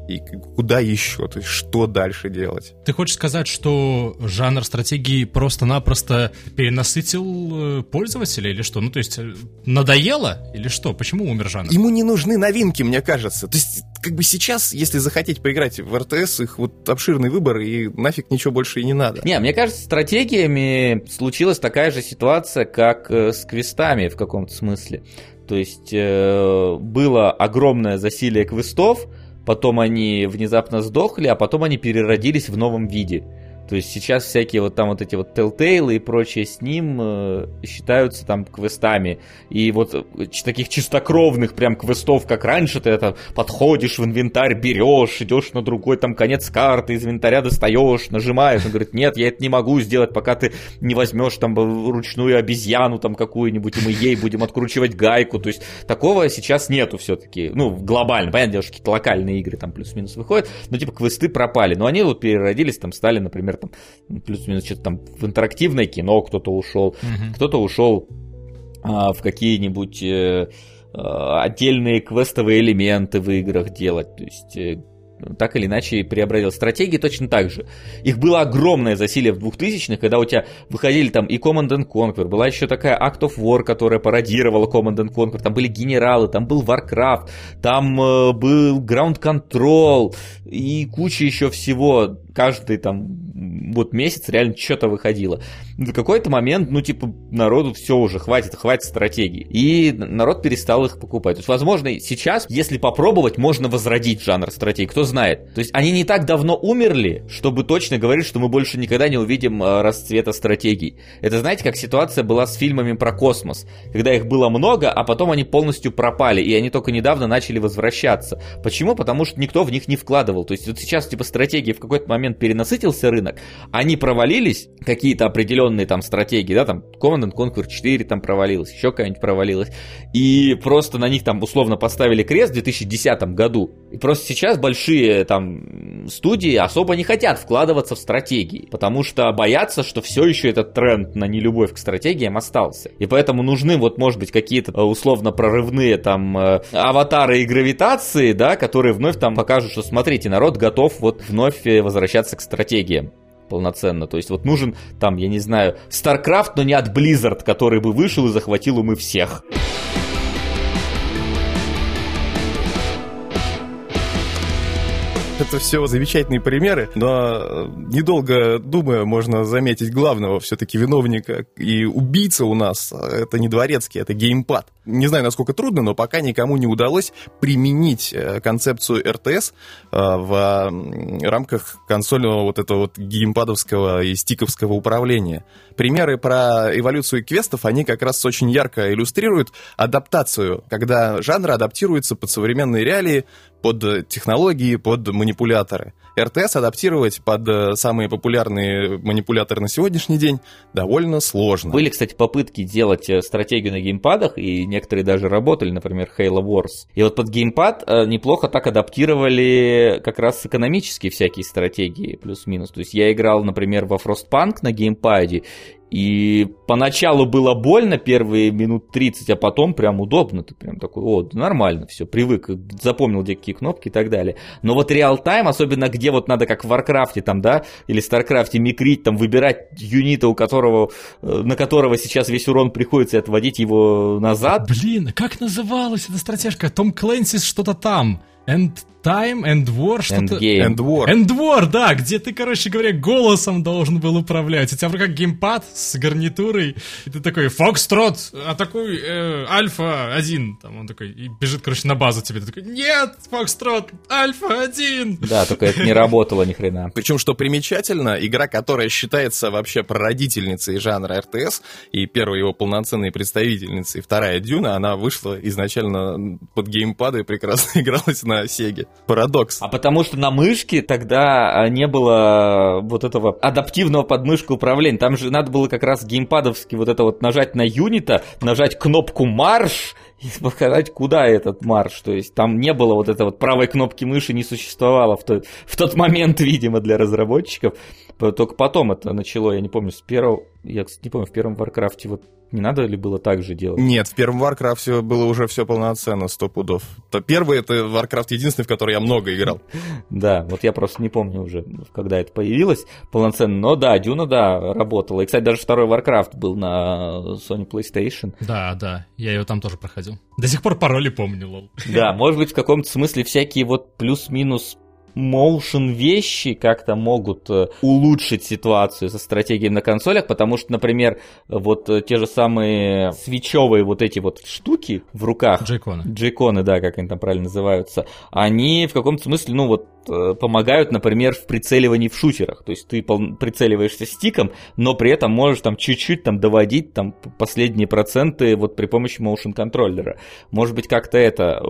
и куда еще, то есть что дальше делать. Ты хочешь сказать, что жанр стратегии просто-напросто перенасытил э, пользователя или что? Ну, то есть э, надоело или что? Почему умер жанр? Ему не нужны новинки, мне кажется. То есть как бы сейчас, если захотеть поиграть в РТС, их вот обширный выбор, и нафиг ничего больше и не надо. Не, мне кажется, с стратегиями случилась такая же ситуация, как э, с квестами в каком-то смысле. То есть э, было огромное засилие квестов, потом они внезапно сдохли, а потом они переродились в новом виде. То есть сейчас всякие вот там вот эти вот Telltale и прочее с ним э, считаются там квестами. И вот э, таких чистокровных прям квестов, как раньше, ты это подходишь в инвентарь, берешь, идешь на другой там конец карты, из инвентаря достаешь, нажимаешь. Он говорит, нет, я это не могу сделать, пока ты не возьмешь там ручную обезьяну там какую-нибудь, и мы ей будем откручивать гайку. То есть такого сейчас нету все-таки. Ну, глобально. Понятное дело, что какие-то локальные игры там плюс-минус выходят, но типа квесты пропали. Но они вот переродились, там стали, например, например, там плюс-минус что-то там в интерактивное кино кто-то ушел, угу. кто-то ушел а, в какие-нибудь э, а, отдельные квестовые элементы в играх делать. То есть э, так или иначе преобразил. Стратегии точно так же. Их было огромное засилие в 2000-х, когда у тебя выходили там и Command and Conquer, была еще такая Act of War, которая пародировала Command and Conquer, там были генералы, там был Warcraft, там э, был Ground Control и куча еще всего каждый там вот месяц реально что-то выходило. В какой-то момент, ну, типа, народу все уже, хватит, хватит стратегий. И народ перестал их покупать. То есть, возможно, сейчас, если попробовать, можно возродить жанр стратегий, кто знает. То есть, они не так давно умерли, чтобы точно говорить, что мы больше никогда не увидим э, расцвета стратегий. Это, знаете, как ситуация была с фильмами про космос, когда их было много, а потом они полностью пропали, и они только недавно начали возвращаться. Почему? Потому что никто в них не вкладывал. То есть, вот сейчас, типа, стратегии в какой-то момент момент перенасытился рынок, они провалились, какие-то определенные там стратегии, да, там Command Conquer 4 там провалилась, еще какая-нибудь провалилась, и просто на них там условно поставили крест в 2010 году, и просто сейчас большие там студии особо не хотят вкладываться в стратегии, потому что боятся, что все еще этот тренд на нелюбовь к стратегиям остался, и поэтому нужны вот может быть какие-то э, условно прорывные там э, аватары и гравитации, да, которые вновь там покажут, что смотрите, народ готов вот вновь э, возвращаться возвращаться к стратегиям полноценно. То есть вот нужен там, я не знаю, StarCraft, но не от Blizzard, который бы вышел и захватил умы всех. Это все замечательные примеры, но э, недолго думая, можно заметить главного все-таки виновника и убийца у нас. Это не дворецкий, это геймпад. Не знаю, насколько трудно, но пока никому не удалось применить э, концепцию РТС э, в рамках консольного вот этого вот геймпадовского и стиковского управления. Примеры про эволюцию квестов, они как раз очень ярко иллюстрируют адаптацию, когда жанр адаптируется под современные реалии, под технологии, под манипуляторы. РТС адаптировать под э, самые популярные манипуляторы на сегодняшний день довольно сложно. Были, кстати, попытки делать стратегию на геймпадах, и некоторые даже работали, например, Halo Wars. И вот под геймпад э, неплохо так адаптировали как раз экономические всякие стратегии, плюс-минус. То есть я играл, например, во Frostpunk на геймпаде, и поначалу было больно первые минут 30, а потом прям удобно. Ты прям такой, о, нормально, все, привык, запомнил, где какие кнопки и так далее. Но вот real-time, особенно где вот надо, как в Warcraft е там, да, или StarCraft е микрить, там, выбирать юнита, у которого, э, на которого сейчас весь урон приходится, и отводить его назад. Блин, как называлась эта стратежка? Tom Clancy's что-то там. End Time, End War, что-то... Endgame. End War. End War, да, где ты, короче говоря, голосом должен был управлять. У тебя в руках геймпад с гарнитурой, и ты такой, Фокстрот, атакуй э, Альфа-1. Там он такой, и бежит, короче, на базу тебе. Ты такой, нет, Фокстрот, Альфа-1. Да, только это не работало ни хрена. Причем, что примечательно, игра, которая считается вообще прародительницей жанра РТС, и первой его полноценной представительницей, вторая Дюна, она вышла изначально под геймпады и прекрасно игралась на Сеге. Парадокс. А потому что на мышке тогда а, не было вот этого адаптивного подмышка управления. Там же надо было как раз геймпадовски вот это вот нажать на юнита, нажать кнопку марш и показать, куда этот марш. То есть там не было вот этой вот правой кнопки мыши, не существовало в тот, в тот момент, видимо, для разработчиков. Только потом это начало, я не помню, с первого... Я, кстати, не помню, в первом Warcraft е вот не надо ли было так же делать? Нет, в первом Warcraft было уже все полноценно, сто пудов. То первый это Warcraft единственный, в который я много играл. Да, вот я просто не помню уже, когда это появилось полноценно. Но да, Дюна, да, работала. И, кстати, даже второй Warcraft был на Sony PlayStation. Да, да, я ее там тоже проходил. До сих пор пароли помню, lol. Да, может быть, в каком-то смысле всякие вот плюс-минус моушен вещи как-то могут э, улучшить ситуацию со стратегией на консолях, потому что, например, вот э, те же самые свечевые вот эти вот штуки в руках, Джейконы. джейконы, да, как они там правильно называются, они в каком-то смысле, ну вот, э, помогают, например, в прицеливании в шутерах. То есть ты прицеливаешься стиком, но при этом можешь там чуть-чуть там доводить там последние проценты вот при помощи motion контроллера. Может быть, как-то это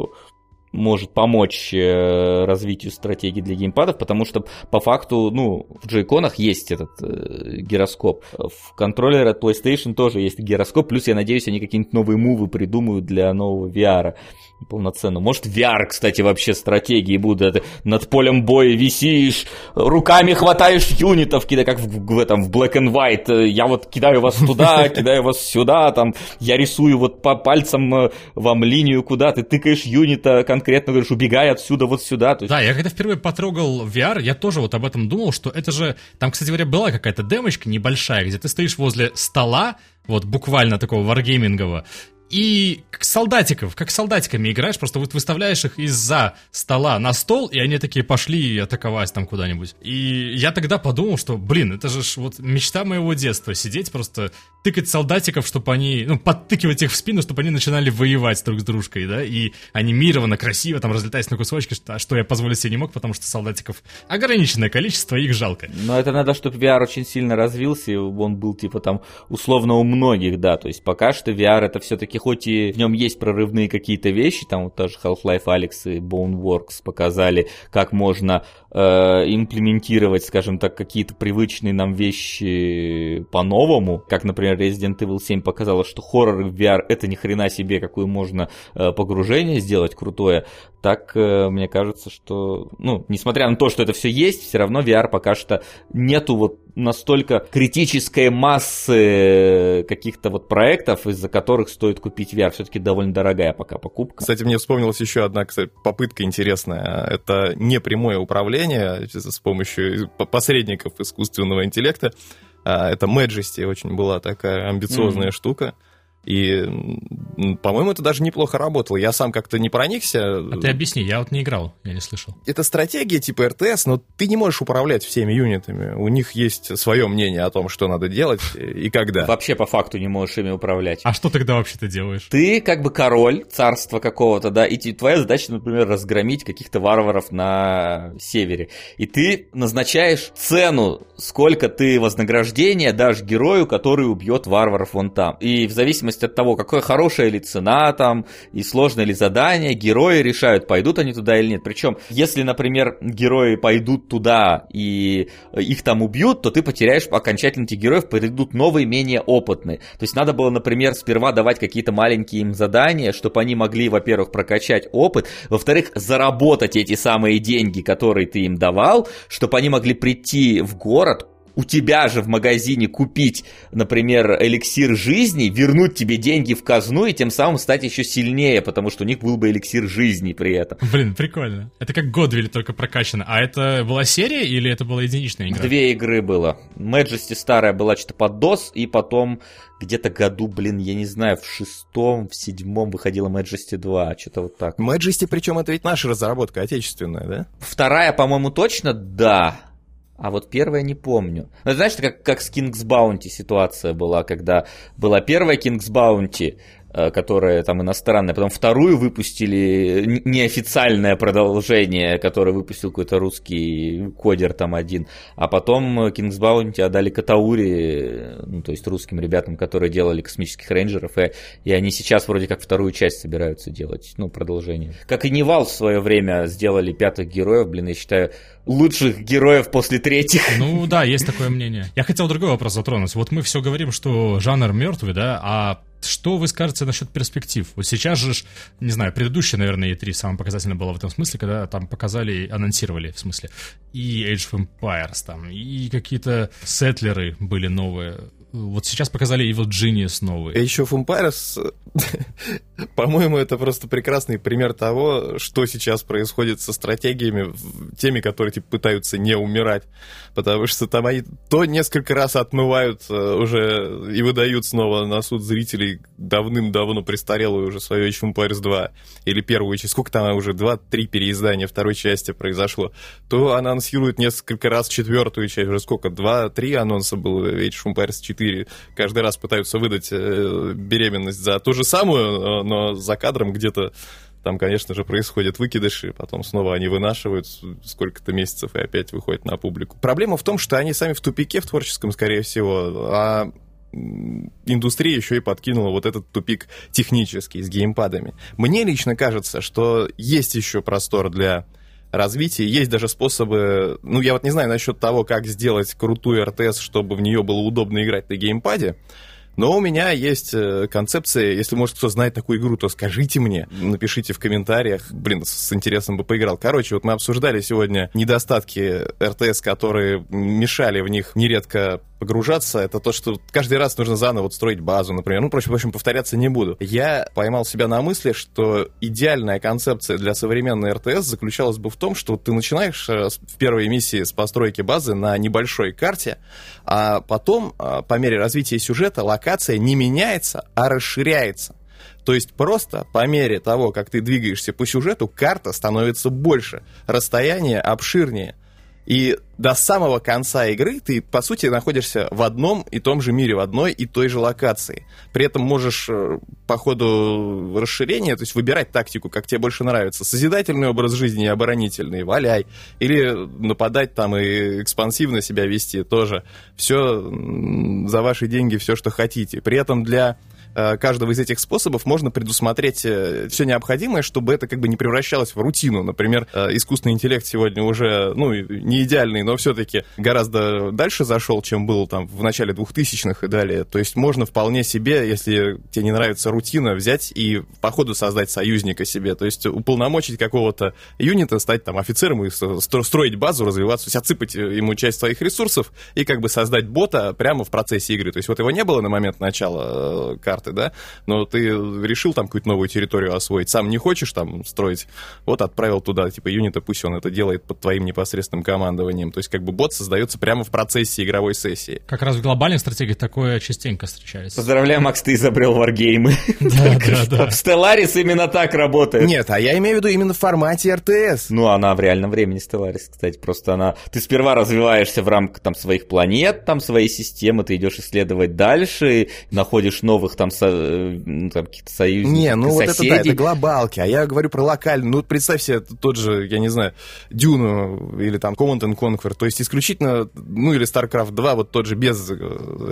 может помочь э, развитию стратегии для геймпадов, потому что по факту, ну, в джойконах есть этот э, гироскоп. В контроллере от PlayStation тоже есть гироскоп, плюс, я надеюсь, они какие-нибудь новые мувы придумают для нового VR полноценно. Может, VR, кстати, вообще стратегии будут. Над полем боя висишь, руками хватаешь юнитов, кидай, как в, в этом, в Black and White. Я вот кидаю вас туда, кидаю вас сюда, там, я рисую вот по пальцам э, вам линию куда, ты тыкаешь юнита, конкретно говоришь, убегай отсюда вот сюда. Да, я когда впервые потрогал VR, я тоже вот об этом думал, что это же... Там, кстати говоря, была какая-то демочка небольшая, где ты стоишь возле стола, вот буквально такого варгеймингового, и как солдатиков, как солдатиками играешь, просто вот выставляешь их из-за стола на стол, и они такие пошли атаковать там куда-нибудь. И я тогда подумал, что, блин, это же вот мечта моего детства, сидеть просто, тыкать солдатиков, чтобы они, ну, подтыкивать их в спину, чтобы они начинали воевать друг с дружкой, да, и анимированно, красиво, там, разлетаясь на кусочки, что, что я позволить себе не мог, потому что солдатиков ограниченное количество, их жалко. Но это надо, чтобы VR очень сильно развился, и он был, типа, там, условно у многих, да, то есть пока что VR это все-таки хоть и в нем есть прорывные какие-то вещи, там вот тоже Half-Life Alyx и Boneworks показали, как можно э, имплементировать, скажем так, какие-то привычные нам вещи по-новому, как, например, Resident Evil 7 показала, что хоррор в VR это ни хрена себе, какое можно э, погружение сделать крутое, так э, мне кажется, что, ну, несмотря на то, что это все есть, все равно VR пока что нету вот настолько критической массы каких-то вот проектов, из-за которых стоит купить VR. Все-таки довольно дорогая пока покупка. Кстати, мне вспомнилась еще одна кстати, попытка интересная. Это не прямое управление с помощью посредников искусственного интеллекта. А это Majesty очень была такая амбициозная mm-hmm. штука. И, по-моему, это даже неплохо работало. Я сам как-то не проникся. А ты объясни, я вот не играл, я не слышал. Это стратегия типа РТС, но ты не можешь управлять всеми юнитами. У них есть свое мнение о том, что надо делать и когда. Вообще по факту не можешь ими управлять. А что тогда вообще ты делаешь? Ты как бы король царства какого-то, да, и твоя задача, например, разгромить каких-то варваров на севере. И ты назначаешь цену, сколько ты вознаграждения дашь герою, который убьет варваров вон там. И в зависимости зависимости от того, какая хорошая ли цена там и сложное ли задание, герои решают, пойдут они туда или нет. Причем, если, например, герои пойдут туда и их там убьют, то ты потеряешь окончательно этих героев, придут новые, менее опытные. То есть надо было, например, сперва давать какие-то маленькие им задания, чтобы они могли, во-первых, прокачать опыт, во-вторых, заработать эти самые деньги, которые ты им давал, чтобы они могли прийти в город, у тебя же в магазине купить, например, эликсир жизни, вернуть тебе деньги в казну и тем самым стать еще сильнее, потому что у них был бы эликсир жизни при этом. Блин, прикольно. Это как Годвиль, только прокачано. А это была серия или это была единичная игра? Две игры было. Majesty старая была что-то под DOS, и потом где-то году, блин, я не знаю, в шестом, в седьмом выходила Majesty 2, что-то вот так. Majesty, причем это ведь наша разработка, отечественная, да? Вторая, по-моему, точно, да. А вот первая не помню. Ну, знаешь, как, как с King's Bounty ситуация была, когда была первая King's Bounty, которая там иностранная, потом вторую выпустили, неофициальное продолжение, которое выпустил какой-то русский кодер там один, а потом King's Bounty отдали Katauri, ну, то есть русским ребятам, которые делали космических рейнджеров, и, и они сейчас вроде как вторую часть собираются делать, ну, продолжение. Как и Nival в свое время сделали пятых героев, блин, я считаю, лучших героев после третьих. Ну да, есть такое мнение. Я хотел другой вопрос затронуть. Вот мы все говорим, что жанр мертвый, да, а что вы скажете насчет перспектив? Вот сейчас же, не знаю, предыдущая, наверное, E3 самая показательная была в этом смысле, когда там показали, анонсировали, в смысле, и Age of Empires там, и какие-то сетлеры были новые. Вот сейчас показали Evil Genius новый. Age of Empires, по-моему, это просто прекрасный пример того, что сейчас происходит со стратегиями, теми, которые типа, пытаются не умирать. Потому что там они то несколько раз отмывают э, уже и выдают снова на суд зрителей давным-давно престарелую уже свою Age Empires 2 или первую часть. Сколько там уже? Два-три переиздания второй части произошло. То анонсируют несколько раз четвертую часть. Уже сколько? Два-три анонса было Age Empires 4 4 каждый раз пытаются выдать э, беременность за ту же самую, но за кадром где-то там, конечно же, происходят выкидыши, потом снова они вынашивают сколько-то месяцев и опять выходят на публику. Проблема в том, что они сами в тупике в творческом, скорее всего, а индустрия еще и подкинула вот этот тупик технический с геймпадами. Мне лично кажется, что есть еще простор для развитии. Есть даже способы, ну, я вот не знаю насчет того, как сделать крутую РТС, чтобы в нее было удобно играть на геймпаде, но у меня есть э, концепция, если, может, кто знает такую игру, то скажите мне, напишите в комментариях. Блин, с интересом бы поиграл. Короче, вот мы обсуждали сегодня недостатки РТС, которые мешали в них нередко погружаться, это то, что каждый раз нужно заново вот строить базу, например. Ну, впрочем, в общем, повторяться не буду. Я поймал себя на мысли, что идеальная концепция для современной РТС заключалась бы в том, что ты начинаешь э, в первой миссии с постройки базы на небольшой карте, а потом, э, по мере развития сюжета, локация не меняется, а расширяется. То есть просто по мере того, как ты двигаешься по сюжету, карта становится больше, расстояние обширнее. И до самого конца игры ты, по сути, находишься в одном и том же мире, в одной и той же локации. При этом можешь э, по ходу расширения, то есть выбирать тактику, как тебе больше нравится. Созидательный образ жизни и оборонительный, валяй. Или нападать там и экспансивно себя вести тоже. Все за ваши деньги, все, что хотите. При этом для каждого из этих способов можно предусмотреть э, все необходимое, чтобы это как бы не превращалось в рутину. Например, э, искусственный интеллект сегодня уже, ну, не идеальный, но все-таки гораздо дальше зашел, чем был там в начале 2000-х и далее. То есть можно вполне себе, если тебе не нравится рутина, взять и по ходу создать союзника себе. То есть уполномочить какого-то юнита, стать там офицером и строить базу, развиваться, то есть отсыпать ему часть своих ресурсов и как бы создать бота прямо в процессе игры. То есть вот его не было на момент начала карты, карты, да, но ты решил там какую-то новую территорию освоить, сам не хочешь там строить, вот отправил туда, типа, юнита, пусть он это делает под твоим непосредственным командованием. То есть, как бы бот создается прямо в процессе игровой сессии. Как раз в глобальных стратегиях такое частенько встречается. Поздравляю, Макс, ты изобрел варгеймы. Да, да, да. Stellaris именно так работает. Нет, а я имею в виду именно в формате РТС. Ну, она в реальном времени Stellaris, кстати, просто она... Ты сперва развиваешься в рамках там своих планет, там своей системы, ты идешь исследовать дальше, находишь новых там со, ну, там каких-то союзников, Не, ну соседей. вот это да, это глобалки, а я говорю про локальный. Ну, представь себе тот же, я не знаю, Дюну или там Command and Conquer, то есть исключительно, ну или StarCraft 2, вот тот же без э,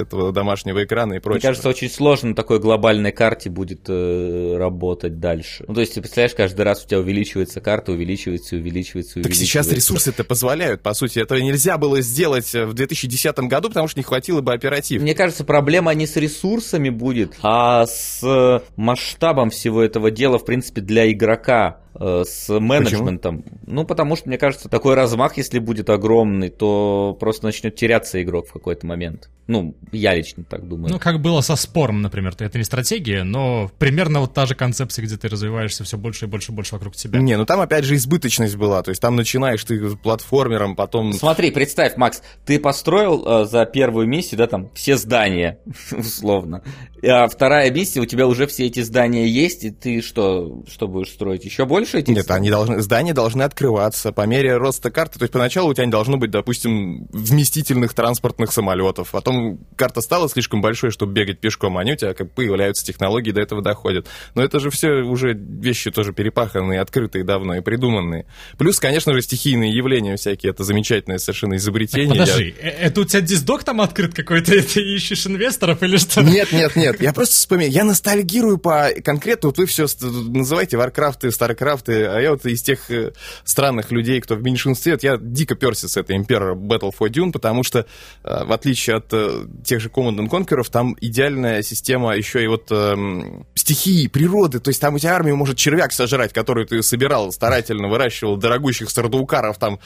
этого домашнего экрана и прочего. Мне кажется, очень сложно на такой глобальной карте будет э, работать дальше. Ну, то есть, ты представляешь, каждый раз у тебя увеличивается карта, увеличивается, увеличивается, увеличивается. Так сейчас ресурсы это позволяют, по сути. Этого нельзя было сделать в 2010 году, потому что не хватило бы оператив. Мне кажется, проблема не с ресурсами будет, а а с масштабом всего этого дела, в принципе, для игрока Э, с менеджментом. Почему? Ну, потому что, мне кажется, такой размах, если будет огромный, то просто начнет теряться игрок в какой-то момент. Ну, я лично так думаю. Ну, как было со спором, например. Это не стратегия, но примерно вот та же концепция, где ты развиваешься все больше и больше и больше вокруг тебя. Не, ну там опять же избыточность была. То есть там начинаешь ты платформером, потом... Смотри, представь, Макс, ты построил э, за первую миссию, да, там, все здания, условно. А вторая миссия, у тебя уже все эти здания есть, и ты что, что будешь строить? Еще больше? этих Нет, они должны, здания должны открываться по мере роста карты. То есть поначалу у тебя не должно быть, допустим, вместительных транспортных самолетов. Потом карта стала слишком большой, чтобы бегать пешком, они у тебя как появляются технологии, до этого доходят. Но это же все уже вещи тоже перепаханные, открытые давно и придуманные. Плюс, конечно же, стихийные явления всякие. Это замечательное совершенно изобретение. Так подожди, Я... Э, это у тебя диздок там открыт какой-то? Ты ищешь инвесторов или что? Нет, нет, нет. Я просто вспоминаю. Я ностальгирую по конкретно. Вот вы все называете StarCraft Warcraft, а я вот из тех э, странных людей, кто в меньшинстве, я дико перся с этой Emperor Battle for Dune, потому что, э, в отличие от э, тех же Command and Conquer'ов, там идеальная система еще и вот эм, стихии, природы, то есть там у тебя армию может червяк сожрать, который ты собирал, старательно выращивал, дорогущих сардаукаров, там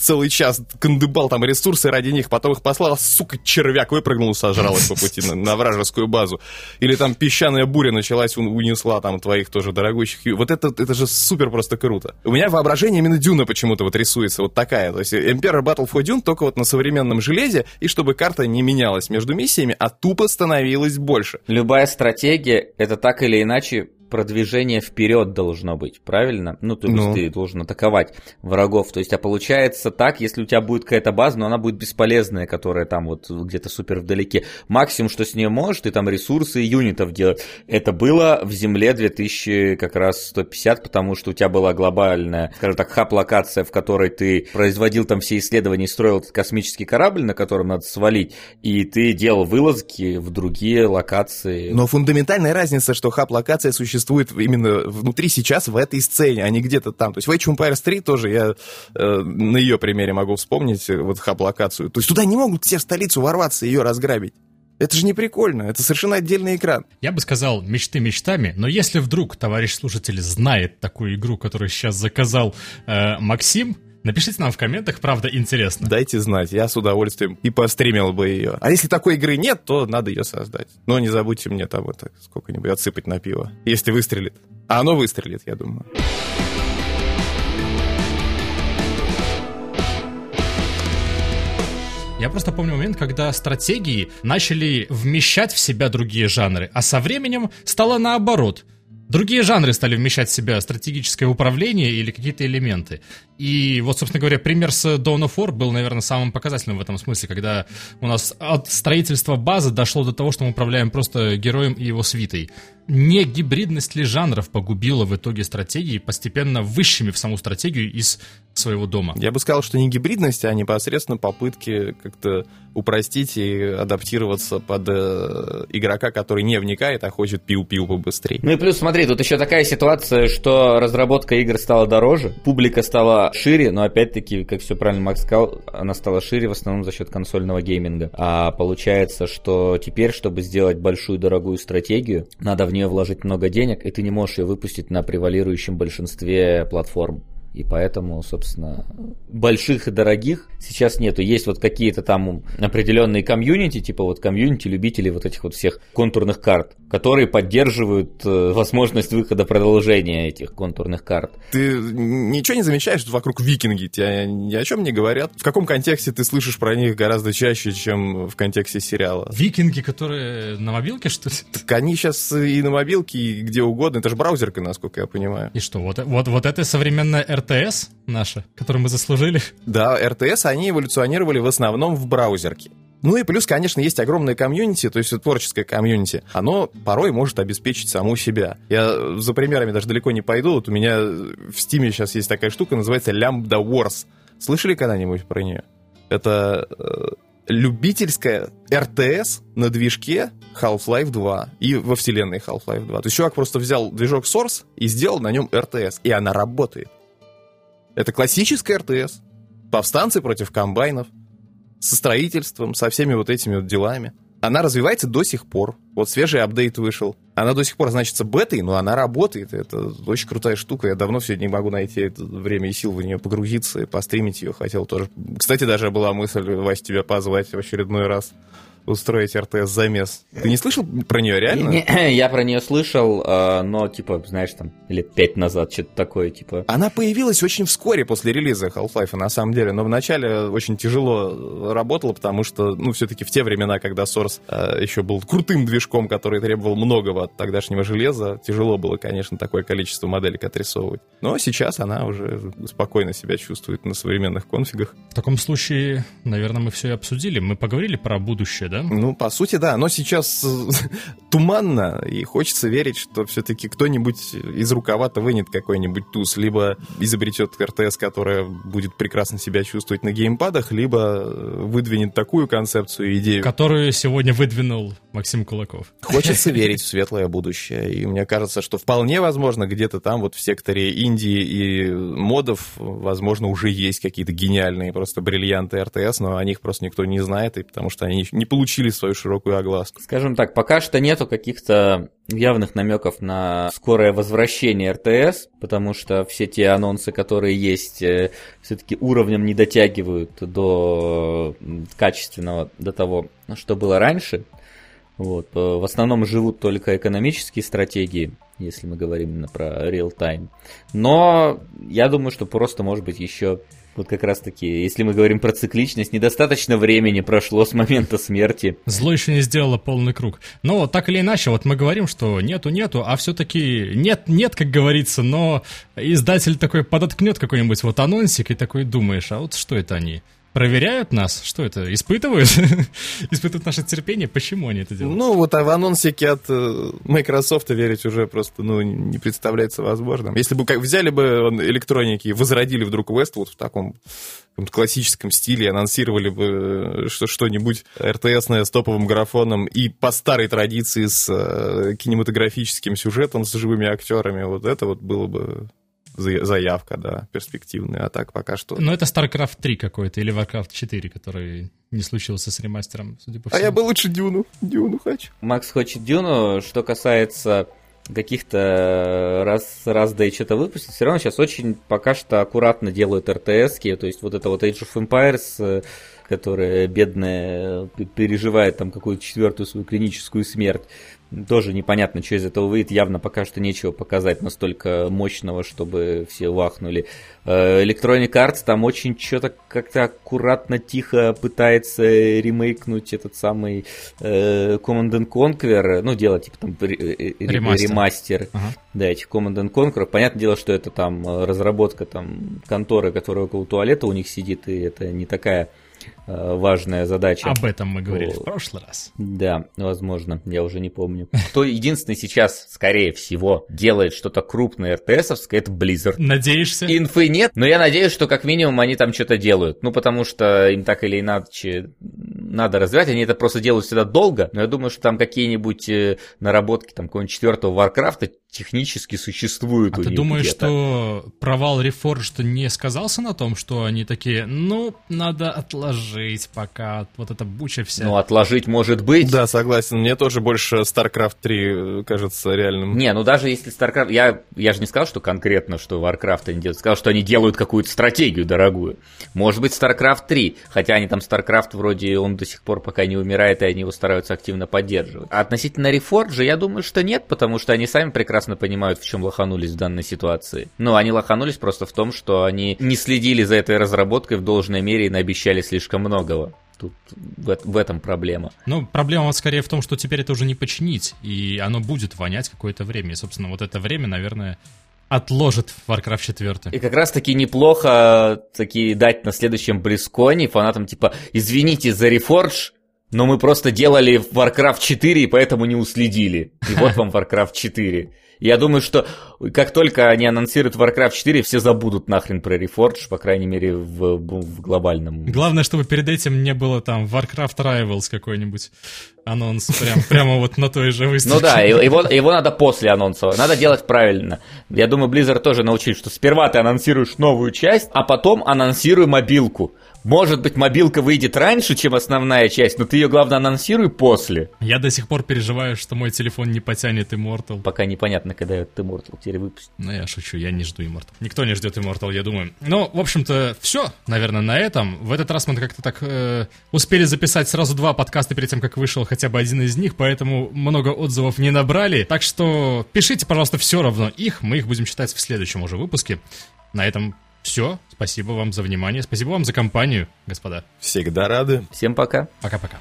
целый час кандыбал там ресурсы ради них, потом их послал, сука, червяк выпрыгнул сожрал их по пути на, на вражескую базу. Или там песчаная буря началась, унесла там твоих тоже дорогущих. Вот это, это же супер просто круто. У меня воображение именно Дюна почему-то вот рисуется вот такая. То есть Emperor Battle for Dune только вот на современном железе, и чтобы карта не менялась между миссиями, а тупо становилась больше. Любая стратегия — это так или иначе продвижение вперед должно быть, правильно? Ну, то есть ну. ты должен атаковать врагов. То есть, а получается так, если у тебя будет какая-то база, но она будет бесполезная, которая там вот где-то супер вдалеке. Максимум, что с нее можешь, ты там ресурсы и юнитов делать. Это было в Земле 2000 как раз 150, потому что у тебя была глобальная, скажем так, хаб-локация, в которой ты производил там все исследования и строил этот космический корабль, на котором надо свалить, и ты делал вылазки в другие локации. Но фундаментальная разница, что хаб-локация существует существует именно внутри сейчас в этой сцене, а не где-то там. То есть в Age Empires 3 тоже я э, на ее примере могу вспомнить э, вот хаб-локацию. То есть туда не могут все в столицу ворваться и ее разграбить. Это же не прикольно, это совершенно отдельный экран. Я бы сказал мечты мечтами, но если вдруг товарищ слушатель знает такую игру, которую сейчас заказал э, Максим, Напишите нам в комментах, правда, интересно. Дайте знать, я с удовольствием и постримил бы ее. А если такой игры нет, то надо ее создать. Но не забудьте мне там это сколько-нибудь отсыпать на пиво, если выстрелит. А оно выстрелит, я думаю. Я просто помню момент, когда стратегии начали вмещать в себя другие жанры, а со временем стало наоборот. Другие жанры стали вмещать в себя стратегическое управление или какие-то элементы. И вот, собственно говоря, пример с Dawn of War был, наверное, самым показательным в этом смысле, когда у нас от строительства базы дошло до того, что мы управляем просто героем и его свитой. Не гибридность ли жанров погубила в итоге стратегии, постепенно выщемив саму стратегию из своего дома? Я бы сказал, что не гибридность, а непосредственно попытки как-то упростить и адаптироваться под э, игрока, который не вникает, а хочет пиу-пиу побыстрее. Ну и плюс, смотри, тут еще такая ситуация, что разработка игр стала дороже, публика стала шире, но опять-таки, как все правильно Макс сказал, она стала шире в основном за счет консольного гейминга. А получается, что теперь, чтобы сделать большую дорогую стратегию, надо в нее вложить много денег, и ты не можешь ее выпустить на превалирующем большинстве платформ. И поэтому, собственно, больших и дорогих сейчас нету. Есть вот какие-то там определенные комьюнити, типа вот комьюнити любителей вот этих вот всех контурных карт, которые поддерживают э, возможность выхода продолжения этих контурных карт. Ты ничего не замечаешь, вокруг викинги тебя ни о чем не говорят? В каком контексте ты слышишь про них гораздо чаще, чем в контексте сериала? Викинги, которые на мобилке, что ли? Так они сейчас и на мобилке, и где угодно. Это же браузерка, насколько я понимаю. И что, вот, вот, вот это современная РТС наша, которую мы заслужили. Да, РТС, они эволюционировали в основном в браузерке. Ну и плюс, конечно, есть огромное комьюнити, то есть творческое комьюнити. Оно порой может обеспечить саму себя. Я за примерами даже далеко не пойду. Вот у меня в Стиме сейчас есть такая штука, называется Lambda Wars. Слышали когда-нибудь про нее? Это э, любительская РТС на движке Half-Life 2 и во вселенной Half-Life 2. То есть чувак просто взял движок Source и сделал на нем РТС, и она работает. Это классическая РТС. Повстанцы против комбайнов. Со строительством, со всеми вот этими вот делами. она развивается до сих пор. Вот свежий апдейт вышел. Она до сих пор значится бетой, но она работает. Это очень крутая штука. Я давно все не могу найти время и сил в нее погрузиться и постримить ее. Хотел тоже. Кстати, даже была мысль, Вась, тебя позвать в очередной раз устроить РТС замес. Ты не слышал про нее реально? Не, я про нее слышал, а, но типа, знаешь, там лет пять назад что-то такое, типа. Она появилась очень вскоре после релиза Half-Life, на самом деле, но вначале очень тяжело работала, потому что, ну, все-таки в те времена, когда Source а, еще был крутым движком, который требовал многого от тогдашнего железа, тяжело было, конечно, такое количество моделек отрисовывать. Но сейчас она уже спокойно себя чувствует на современных конфигах. В таком случае, наверное, мы все и обсудили. Мы поговорили про будущее, да? Ну, по сути, да. Но сейчас туманно, и хочется верить, что все-таки кто-нибудь из рукава-то вынет какой-нибудь туз, либо изобретет РТС, которая будет прекрасно себя чувствовать на геймпадах, либо э, выдвинет такую концепцию идею. Которую сегодня выдвинул Максим Кулаков. Хочется верить в светлое будущее. И мне кажется, что вполне возможно, где-то там вот в секторе Индии и модов, возможно, уже есть какие-то гениальные просто бриллианты РТС, но о них просто никто не знает, и потому что они не получили получили свою широкую огласку. Скажем так, пока что нету каких-то явных намеков на скорое возвращение РТС, потому что все те анонсы, которые есть, э, все-таки уровнем не дотягивают до качественного, до того, что было раньше. Вот. Э, в основном живут только экономические стратегии, если мы говорим именно про real-time. Но я думаю, что просто, может быть, еще вот как раз таки, если мы говорим про цикличность, недостаточно времени прошло с момента смерти. Зло еще не сделало полный круг. Но так или иначе, вот мы говорим, что нету-нету, а все-таки нет-нет, как говорится, но издатель такой подоткнет какой-нибудь вот анонсик и такой думаешь, а вот что это они? Проверяют нас? Что это? Испытывают? Испытывают наше терпение? Почему они это делают? Ну, вот а в анонсике от э, Microsoft верить уже просто ну, не представляется возможным. Если бы как, взяли бы электроники и возродили вдруг West вот в таком классическом стиле, анонсировали бы э, что- что-нибудь РТСное с топовым графоном и по старой традиции с э, кинематографическим сюжетом, с живыми актерами, вот это вот было бы заявка, да, перспективная, а так пока что... Но это StarCraft 3 какой-то или Warcraft 4, который не случился с ремастером, судя по всему. А я бы лучше Дюну, Дюну хочу. Макс хочет Дюну, что касается каких-то раз, раз да и что-то выпустить, все равно сейчас очень пока что аккуратно делают РТС, то есть вот это вот Age of Empires, э, которая бедная переживает там какую-то четвертую свою клиническую смерть, тоже непонятно, что из этого выйдет. Явно пока что нечего показать настолько мощного, чтобы все вахнули. Э, Electronic Arts там очень что-то как-то аккуратно, тихо пытается ремейкнуть этот самый э, Command Conquer. Ну, делать типа там ремастер. ремастер ага. Да, этих Command Conquer. Понятное дело, что это там разработка там конторы, которая около туалета у них сидит, и это не такая Э, важная задача. Об этом мы говорили О, в прошлый раз. Да, возможно, я уже не помню. Кто единственный сейчас, скорее всего, делает что-то крупное РТСовское, это Blizzard. Надеешься? Инфы нет, но я надеюсь, что как минимум они там что-то делают. Ну, потому что им так или иначе надо развивать, они это просто делают всегда долго, но я думаю, что там какие-нибудь э, наработки там какого-нибудь четвертого Варкрафта технически существуют. А ты думаешь, что провал Reforged не сказался на том, что они такие, ну, надо отложить пока вот эта буча вся? Ну, отложить может быть. Да, согласен. Мне тоже больше StarCraft 3 э, кажется реальным. Не, ну даже если StarCraft... Я, я же не сказал, что конкретно, что Warcraft они делают. Сказал, что они делают какую-то стратегию дорогую. Может быть, StarCraft 3. Хотя они там StarCraft вроде он до сих пор пока не умирает, и они его стараются активно поддерживать. А относительно Reforge, я думаю, что нет, потому что они сами прекрасно прекрасно понимают, в чем лоханулись в данной ситуации. Но они лоханулись просто в том, что они не следили за этой разработкой в должной мере и наобещали слишком многого. Тут в, в этом проблема. Ну, проблема скорее в том, что теперь это уже не починить, и оно будет вонять какое-то время. И, собственно, вот это время, наверное, отложит Warcraft 4. И как раз таки неплохо таки дать на следующем Близконе фанатам типа «Извините за Reforge, но мы просто делали Warcraft 4 и поэтому не уследили. И вот вам Warcraft 4». Я думаю, что как только они анонсируют Warcraft 4, все забудут нахрен про Reforged, по крайней мере, в, в глобальном. Главное, чтобы перед этим не было там Warcraft Rivals какой-нибудь анонс прям, прямо вот на той же выставке. Ну да, его, его надо после анонса. Надо делать правильно. Я думаю, Blizzard тоже научились, что сперва ты анонсируешь новую часть, а потом анонсируй мобилку. Может быть, мобилка выйдет раньше, чем основная часть, но ты ее, главное, анонсируй после. Я до сих пор переживаю, что мой телефон не потянет Immortal. Пока непонятно, когда этот Immortal теперь выпустит. Ну, я шучу, я не жду Immortal. Никто не ждет Immortal, я думаю. Ну, в общем-то, все, наверное, на этом. В этот раз мы как-то так э, успели записать сразу два подкаста перед тем, как вышел хотя бы один из них, поэтому много отзывов не набрали. Так что пишите, пожалуйста, все равно их, мы их будем читать в следующем уже выпуске. На этом все. Спасибо вам за внимание. Спасибо вам за компанию, господа. Всегда рады. Всем пока. Пока-пока.